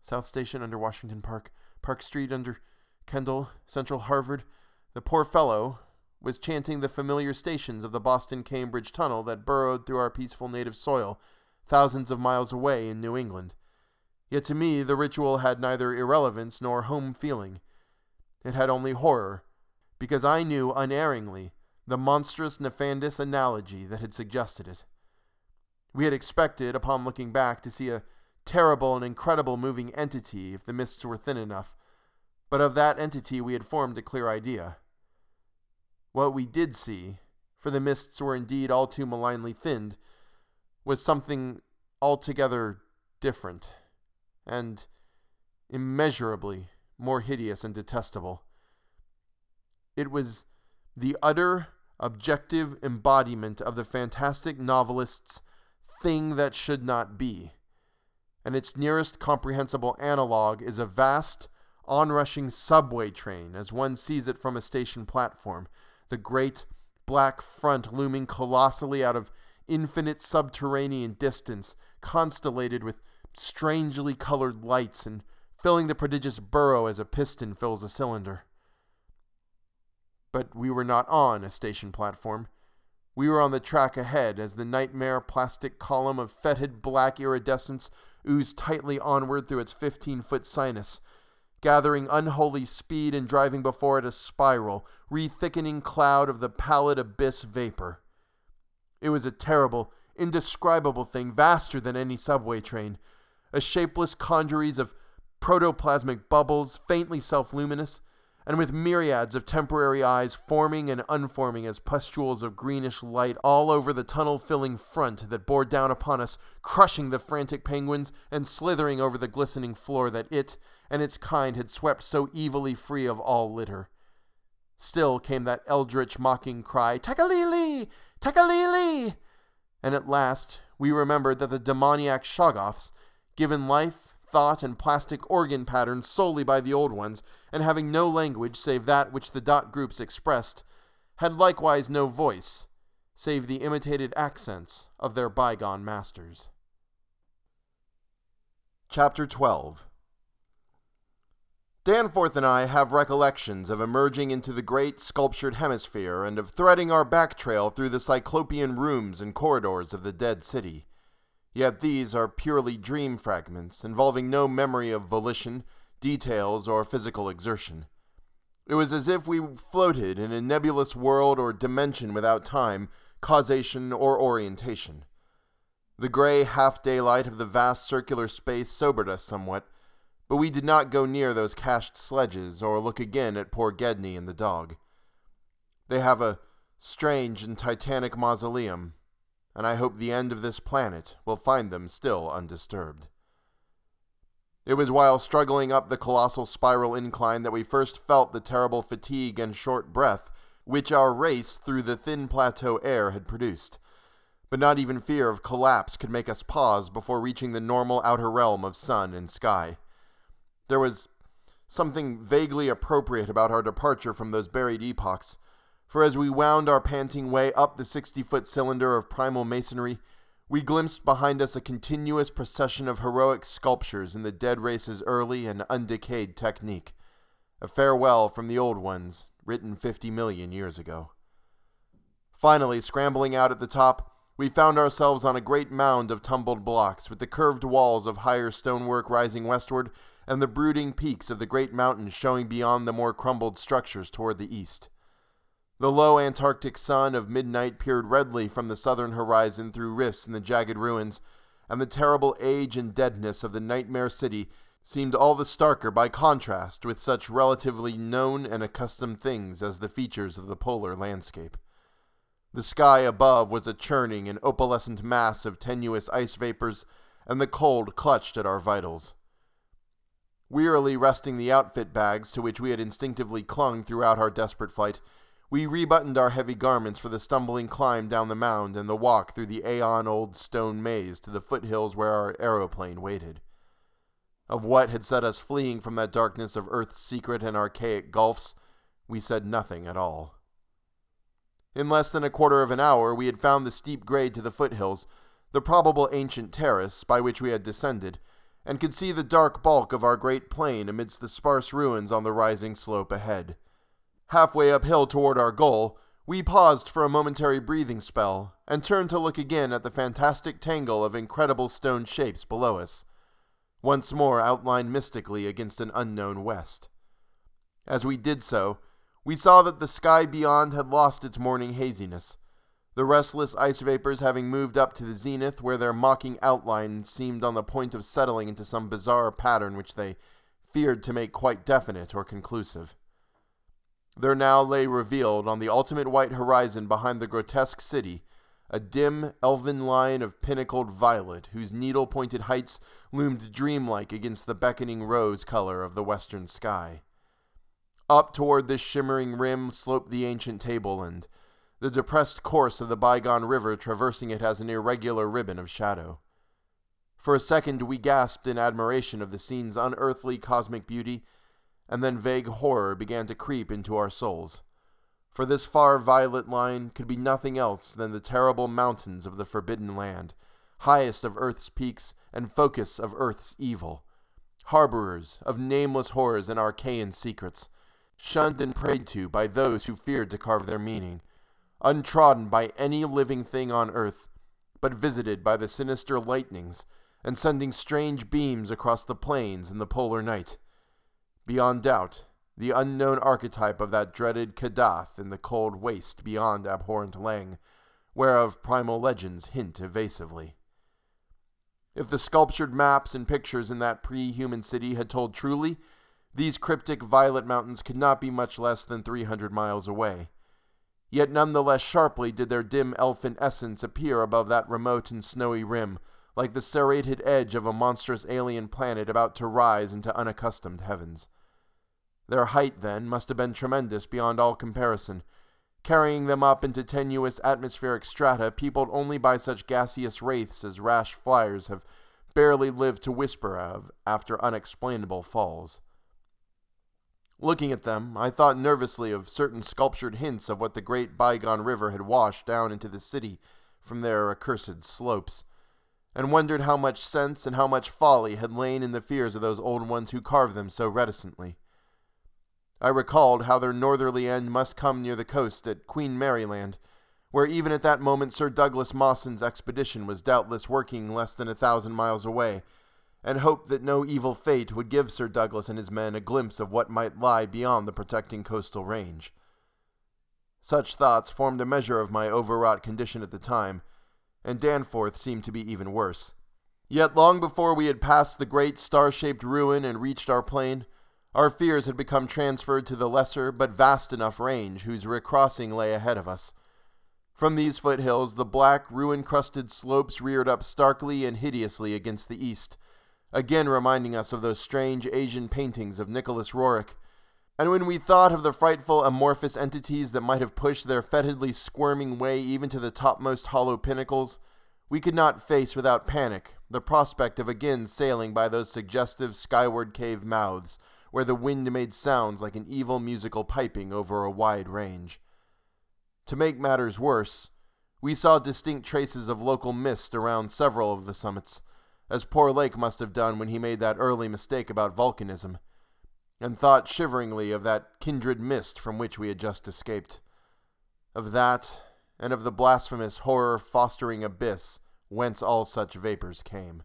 South Station under Washington Park, Park Street under Kendall, Central Harvard. The poor fellow was chanting the familiar stations of the Boston Cambridge tunnel that burrowed through our peaceful native soil, thousands of miles away in New England. Yet to me, the ritual had neither irrelevance nor home feeling. It had only horror, because I knew unerringly the monstrous nefandous analogy that had suggested it. We had expected, upon looking back, to see a terrible and incredible moving entity if the mists were thin enough, but of that entity we had formed a clear idea. What we did see, for the mists were indeed all too malignly thinned, was something altogether different, and immeasurably more hideous and detestable. It was the utter, objective embodiment of the fantastic novelist's thing that should not be and its nearest comprehensible analog is a vast, onrushing subway train as one sees it from a station platform, the great black front looming colossally out of infinite subterranean distance, constellated with strangely colored lights and filling the prodigious burrow as a piston fills a cylinder. But we were not on a station platform. We were on the track ahead as the nightmare plastic column of fetid black iridescence oozed tightly onward through its 15 foot sinus, gathering unholy speed and driving before it a spiral, re-thickening cloud of the pallid abyss vapor. It was a terrible, indescribable thing, vaster than any subway train, a shapeless congeries of protoplasmic bubbles, faintly self luminous, and with myriads of temporary eyes forming and unforming as pustules of greenish light all over the tunnel filling front that bore down upon us, crushing the frantic penguins and slithering over the glistening floor that it and its kind had swept so evilly free of all litter. Still came that eldritch mocking cry, Tekeli! Tekeli! And at last we remembered that the demoniac Shoggoths, given life thought, and plastic organ patterns solely by the old ones, and having no language save that which the dot groups expressed, had likewise no voice, save the imitated accents of their bygone masters. Chapter 12 Danforth and I have recollections of emerging into the great sculptured hemisphere and of threading our back trail through the cyclopean rooms and corridors of the dead city. Yet these are purely dream fragments, involving no memory of volition, details, or physical exertion. It was as if we floated in a nebulous world or dimension without time, causation, or orientation. The gray half daylight of the vast circular space sobered us somewhat, but we did not go near those cached sledges or look again at poor Gedney and the dog. They have a strange and titanic mausoleum, and I hope the end of this planet will find them still undisturbed. It was while struggling up the colossal spiral incline that we first felt the terrible fatigue and short breath which our race through the thin plateau air had produced. But not even fear of collapse could make us pause before reaching the normal outer realm of sun and sky. There was something vaguely appropriate about our departure from those buried epochs, for as we wound our panting way up the 60 foot cylinder of primal masonry, we glimpsed behind us a continuous procession of heroic sculptures in the dead race's early and undecayed technique. A farewell from the old ones, written 50 million years ago. Finally, scrambling out at the top, we found ourselves on a great mound of tumbled blocks, with the curved walls of higher stonework rising westward, and the brooding peaks of the great mountains showing beyond the more crumbled structures toward the east. The low Antarctic sun of midnight peered redly from the southern horizon through rifts in the jagged ruins, and the terrible age and deadness of the nightmare city seemed all the starker by contrast with such relatively known and accustomed things as the features of the polar landscape. The sky above was a churning and opalescent mass of tenuous ice vapors, and the cold clutched at our vitals. Wearily resting the outfit bags to which we had instinctively clung throughout our desperate flight, we rebuttoned our heavy garments for the stumbling climb down the mound and the walk through the aeon old stone maze to the foothills where our aeroplane waited. Of what had set us fleeing from that darkness of Earth's secret and archaic gulfs, we said nothing at all. In less than a quarter of an hour, we had found the steep grade to the foothills, the probable ancient terrace by which we had descended, and could see the dark bulk of our great plane amidst the sparse ruins on the rising slope ahead. Halfway uphill toward our goal, we paused for a momentary breathing spell and turned to look again at the fantastic tangle of incredible stone shapes below us, once more outlined mystically against an unknown west. As we did so, we saw that the sky beyond had lost its morning haziness, the restless ice vapors having moved up to the zenith where their mocking outlines seemed on the point of settling into some bizarre pattern which they feared to make quite definite or conclusive. There now lay revealed on the ultimate white horizon behind the grotesque city a dim, elven line of pinnacled violet whose needle pointed heights loomed dreamlike against the beckoning rose color of the western sky. Up toward this shimmering rim sloped the ancient tableland, the depressed course of the bygone river traversing it as an irregular ribbon of shadow. For a second we gasped in admiration of the scene's unearthly cosmic beauty and then vague horror began to creep into our souls. For this far violet line could be nothing else than the terrible mountains of the Forbidden Land, highest of Earth's peaks and focus of Earth's evil, harborers of nameless horrors and arcane secrets, shunned and prayed to by those who feared to carve their meaning, untrodden by any living thing on earth, but visited by the sinister lightnings and sending strange beams across the plains in the polar night. Beyond doubt, the unknown archetype of that dreaded Kadath in the cold waste beyond abhorrent Leng, whereof primal legends hint evasively. If the sculptured maps and pictures in that pre human city had told truly, these cryptic violet mountains could not be much less than 300 miles away. Yet none the less sharply did their dim elfin essence appear above that remote and snowy rim, like the serrated edge of a monstrous alien planet about to rise into unaccustomed heavens. Their height, then, must have been tremendous beyond all comparison, carrying them up into tenuous atmospheric strata peopled only by such gaseous wraiths as rash flyers have barely lived to whisper of after unexplainable falls. Looking at them, I thought nervously of certain sculptured hints of what the great bygone river had washed down into the city from their accursed slopes and wondered how much sense and how much folly had lain in the fears of those old ones who carved them so reticently. I recalled how their northerly end must come near the coast at Queen Mary Land, where even at that moment Sir Douglas Mawson's expedition was doubtless working less than a thousand miles away, and hoped that no evil fate would give Sir Douglas and his men a glimpse of what might lie beyond the protecting coastal range. Such thoughts formed a measure of my overwrought condition at the time, and Danforth seemed to be even worse. Yet long before we had passed the great star-shaped ruin and reached our plane, our fears had become transferred to the lesser but vast enough range whose recrossing lay ahead of us. From these foothills, the black, ruin crusted slopes reared up starkly and hideously against the east, again reminding us of those strange Asian paintings of Nicholas Roerich. And when we thought of the frightful amorphous entities that might have pushed their fetidly squirming way even to the topmost hollow pinnacles, we could not face without panic the prospect of again sailing by those suggestive skyward cave mouths where the wind made sounds like an evil musical piping over a wide range. To make matters worse, we saw distinct traces of local mist around several of the summits, as poor Lake must have done when he made that early mistake about volcanism, and thought shiveringly of that kindred mist from which we had just escaped. Of that, and of the blasphemous horror fostering abyss whence all such vapors came.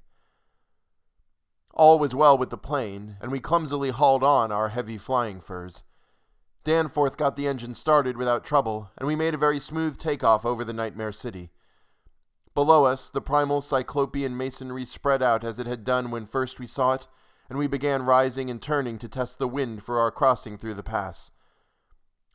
All was well with the plane, and we clumsily hauled on our heavy flying furs. Danforth got the engine started without trouble, and we made a very smooth takeoff over the Nightmare City. Below us, the primal cyclopean masonry spread out as it had done when first we saw it, and we began rising and turning to test the wind for our crossing through the pass.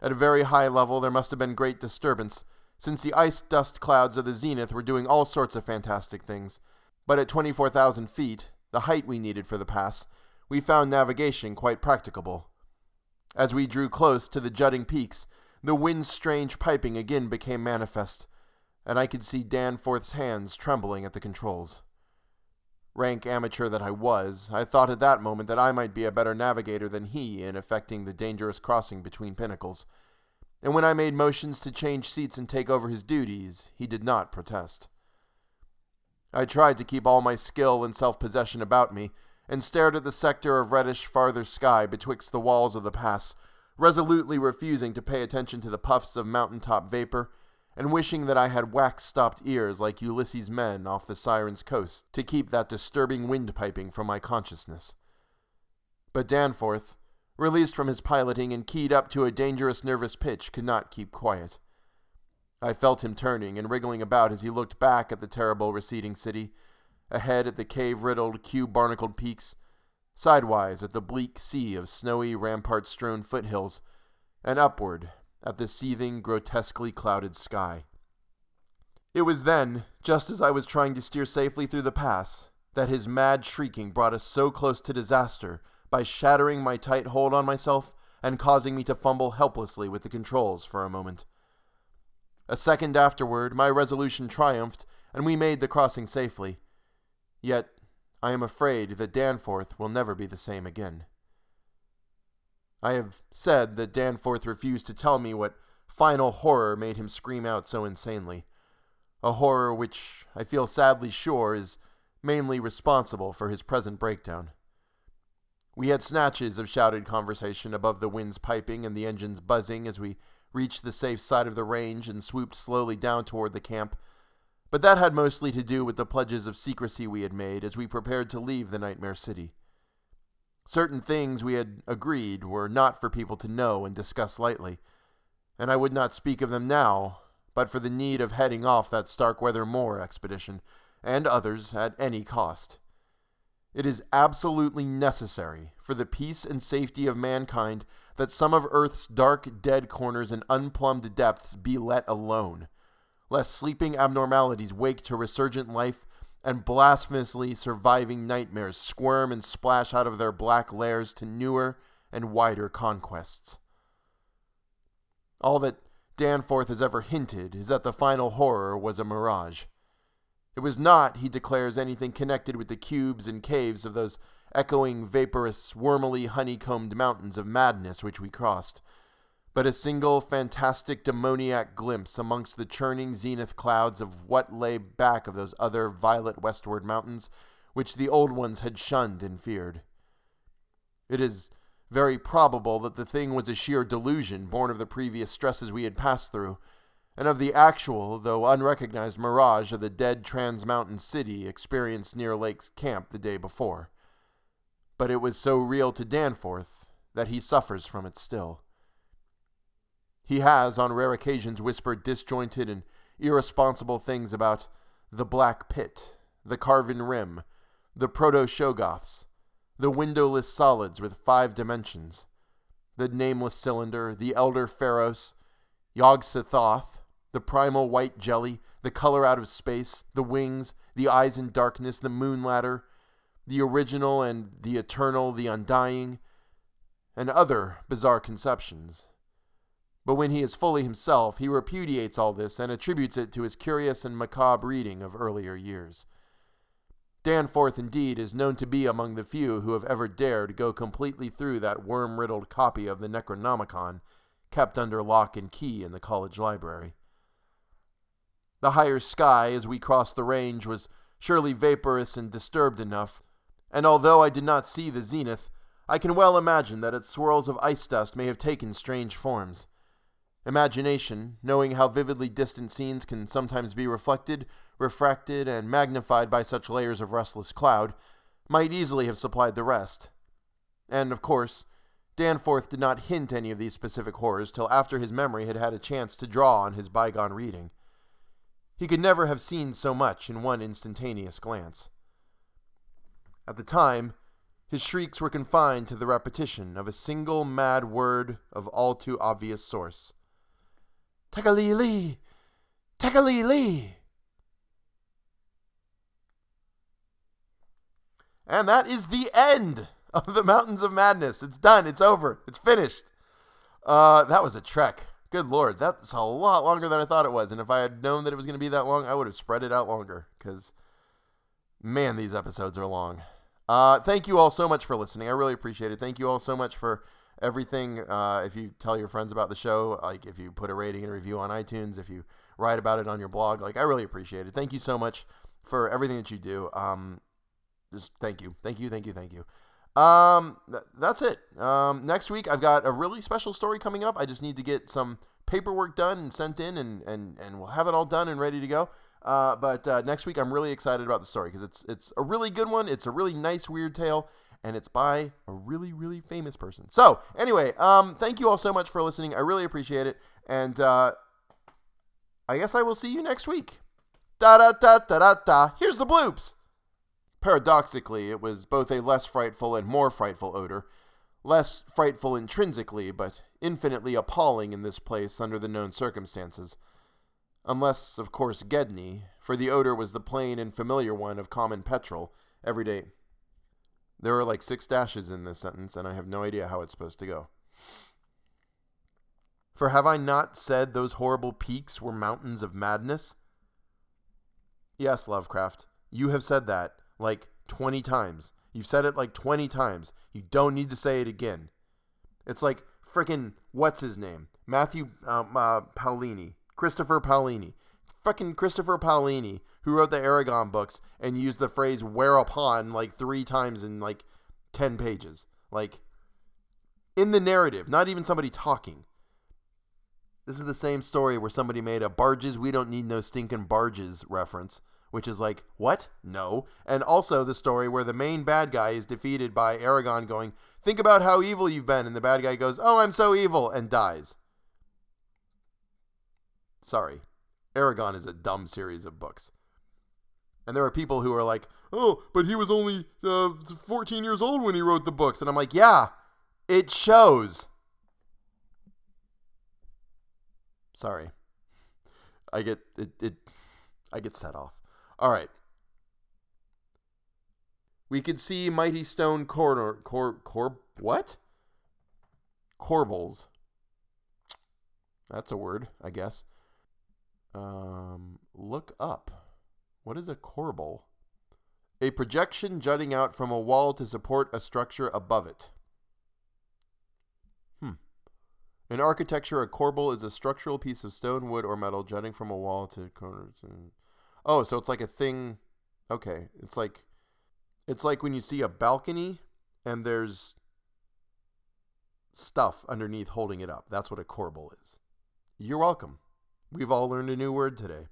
At a very high level, there must have been great disturbance, since the ice dust clouds of the zenith were doing all sorts of fantastic things. But at 24,000 feet, the height we needed for the pass, we found navigation quite practicable. As we drew close to the jutting peaks, the wind's strange piping again became manifest, and I could see Danforth's hands trembling at the controls. Rank amateur that I was, I thought at that moment that I might be a better navigator than he in effecting the dangerous crossing between pinnacles, and when I made motions to change seats and take over his duties, he did not protest. I tried to keep all my skill and self possession about me, and stared at the sector of reddish farther sky betwixt the walls of the pass, resolutely refusing to pay attention to the puffs of mountain top vapor, and wishing that I had wax stopped ears like Ulysses' men off the Siren's coast to keep that disturbing wind piping from my consciousness. But Danforth, released from his piloting and keyed up to a dangerous nervous pitch, could not keep quiet. I felt him turning and wriggling about as he looked back at the terrible receding city, ahead at the cave riddled, cube barnacled peaks, sidewise at the bleak sea of snowy, rampart strewn foothills, and upward at the seething, grotesquely clouded sky. It was then, just as I was trying to steer safely through the pass, that his mad shrieking brought us so close to disaster by shattering my tight hold on myself and causing me to fumble helplessly with the controls for a moment. A second afterward, my resolution triumphed, and we made the crossing safely, Yet I am afraid that Danforth will never be the same again. I have said that Danforth refused to tell me what final horror made him scream out so insanely, a horror which I feel sadly sure is mainly responsible for his present breakdown. We had snatches of shouted conversation above the wind's piping and the engine's buzzing as we reached the safe side of the range and swooped slowly down toward the camp but that had mostly to do with the pledges of secrecy we had made as we prepared to leave the Nightmare City. Certain things we had agreed were not for people to know and discuss lightly, and I would not speak of them now, but for the need of heading off that Starkweather Moore expedition, and others at any cost. It is absolutely necessary for the peace and safety of mankind that some of Earth's dark, dead corners and unplumbed depths be let alone lest sleeping abnormalities wake to resurgent life and blasphemously surviving nightmares squirm and splash out of their black lairs to newer and wider conquests. All that Danforth has ever hinted is that the final horror was a mirage. It was not, he declares, anything connected with the cubes and caves of those echoing, vaporous, wormily honeycombed mountains of madness which we crossed, but a single fantastic demoniac glimpse amongst the churning zenith clouds of what lay back of those other violet westward mountains which the old ones had shunned and feared. It is very probable that the thing was a sheer delusion born of the previous stresses we had passed through, and of the actual, though unrecognized, mirage of the dead Trans Mountain city experienced near Lake's camp the day before. But it was so real to Danforth that he suffers from it still. He has, on rare occasions, whispered disjointed and irresponsible things about the Black Pit, the Carven Rim, the Proto Shoggoths, the windowless solids with five dimensions, the nameless cylinder, the Elder Pharos, Yog-Sothoth, the primal white jelly, the color out of space, the wings, the eyes in darkness, the moon ladder, the original and the eternal, the undying, and other bizarre conceptions. But when he is fully himself, he repudiates all this and attributes it to his curious and macabre reading of earlier years. Danforth, indeed, is known to be among the few who have ever dared go completely through that worm riddled copy of the Necronomicon kept under lock and key in the college library. The higher sky as we crossed the range was surely vaporous and disturbed enough, and although I did not see the zenith, I can well imagine that its swirls of ice dust may have taken strange forms. Imagination, knowing how vividly distant scenes can sometimes be reflected, refracted, and magnified by such layers of restless cloud, might easily have supplied the rest. And, of course, Danforth did not hint any of these specific horrors till after his memory had had a chance to draw on his bygone reading. He could never have seen so much in one instantaneous glance. At the time, his shrieks were confined to the repetition of a single mad word of all too obvious source. Tekeli-li Tekeli-li And that is the end of the Mountains of Madness. It's done. It's over. It's finished. Uh, that was a trek. Good lord, that's a lot longer than I thought it was. And if I had known that it was going to be that long, I would have spread it out longer. Because, man, these episodes are long. Uh, thank you all so much for listening. I really appreciate it. Thank you all so much for everything. Uh, if you tell your friends about the show, like if you put a rating and review on iTunes, if you write about it on your blog, like I really appreciate it. Thank you so much for everything that you do. Um, just thank you, thank you, thank you, thank you. Um, th- that's it. Um, next week I've got a really special story coming up. I just need to get some paperwork done and sent in, and and and we'll have it all done and ready to go. Uh, but uh, next week I'm really excited about the story because it's it's a really good one. It's a really nice weird tale, and it's by a really really famous person. So anyway, um, thank you all so much for listening. I really appreciate it, and uh, I guess I will see you next week. Da da da da da da. Here's the bloops. Paradoxically, it was both a less frightful and more frightful odor. Less frightful intrinsically, but infinitely appalling in this place under the known circumstances. Unless, of course, Gedney, for the odor was the plain and familiar one of common petrol, every day. There are like six dashes in this sentence, and I have no idea how it's supposed to go. For have I not said those horrible peaks were mountains of madness? Yes, Lovecraft, you have said that, like 20 times. You've said it like 20 times. You don't need to say it again. It's like freaking, what's his name? Matthew um, uh, Paolini. Christopher Paolini. Fucking Christopher Paolini, who wrote the Eragon books and used the phrase whereupon like three times in like 10 pages. Like, in the narrative, not even somebody talking. This is the same story where somebody made a barges, we don't need no stinking barges reference which is like, what? No. And also the story where the main bad guy is defeated by Eragon going, think about how evil you've been. And the bad guy goes, oh, I'm so evil, and dies. Sorry. Eragon is a dumb series of books. And there are people who are like, oh, but he was only uh, 14 years old when he wrote the books. And I'm like, yeah, it shows. Sorry. I get it, it I get set off. All right. We could see mighty stone corner cor cor what? Corbels. That's a word, I guess. Um, look up. What is a corbel? A projection jutting out from a wall to support a structure above it. Hmm. In architecture, a corbel is a structural piece of stone, wood, or metal jutting from a wall to corners. Oh, so it's like a thing. Okay, it's like it's like when you see a balcony and there's stuff underneath holding it up. That's what a corbel is. You're welcome. We've all learned a new word today.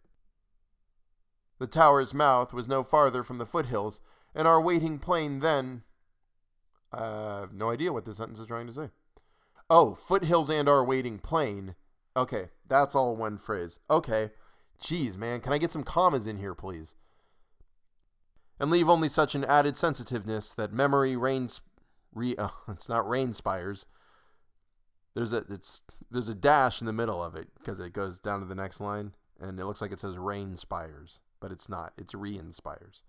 The tower's mouth was no farther from the foothills, and our waiting plane then. I have no idea what this sentence is trying to say. Oh, foothills and our waiting plane. Okay, that's all one phrase. Okay, Jeez, man, can I get some commas in here, please? And leave only such an added sensitiveness that memory reigns. Re, uh, it's not rain spires. There's a it's there's a dash in the middle of it because it goes down to the next line, and it looks like it says rain spires, but it's not. It's re inspires.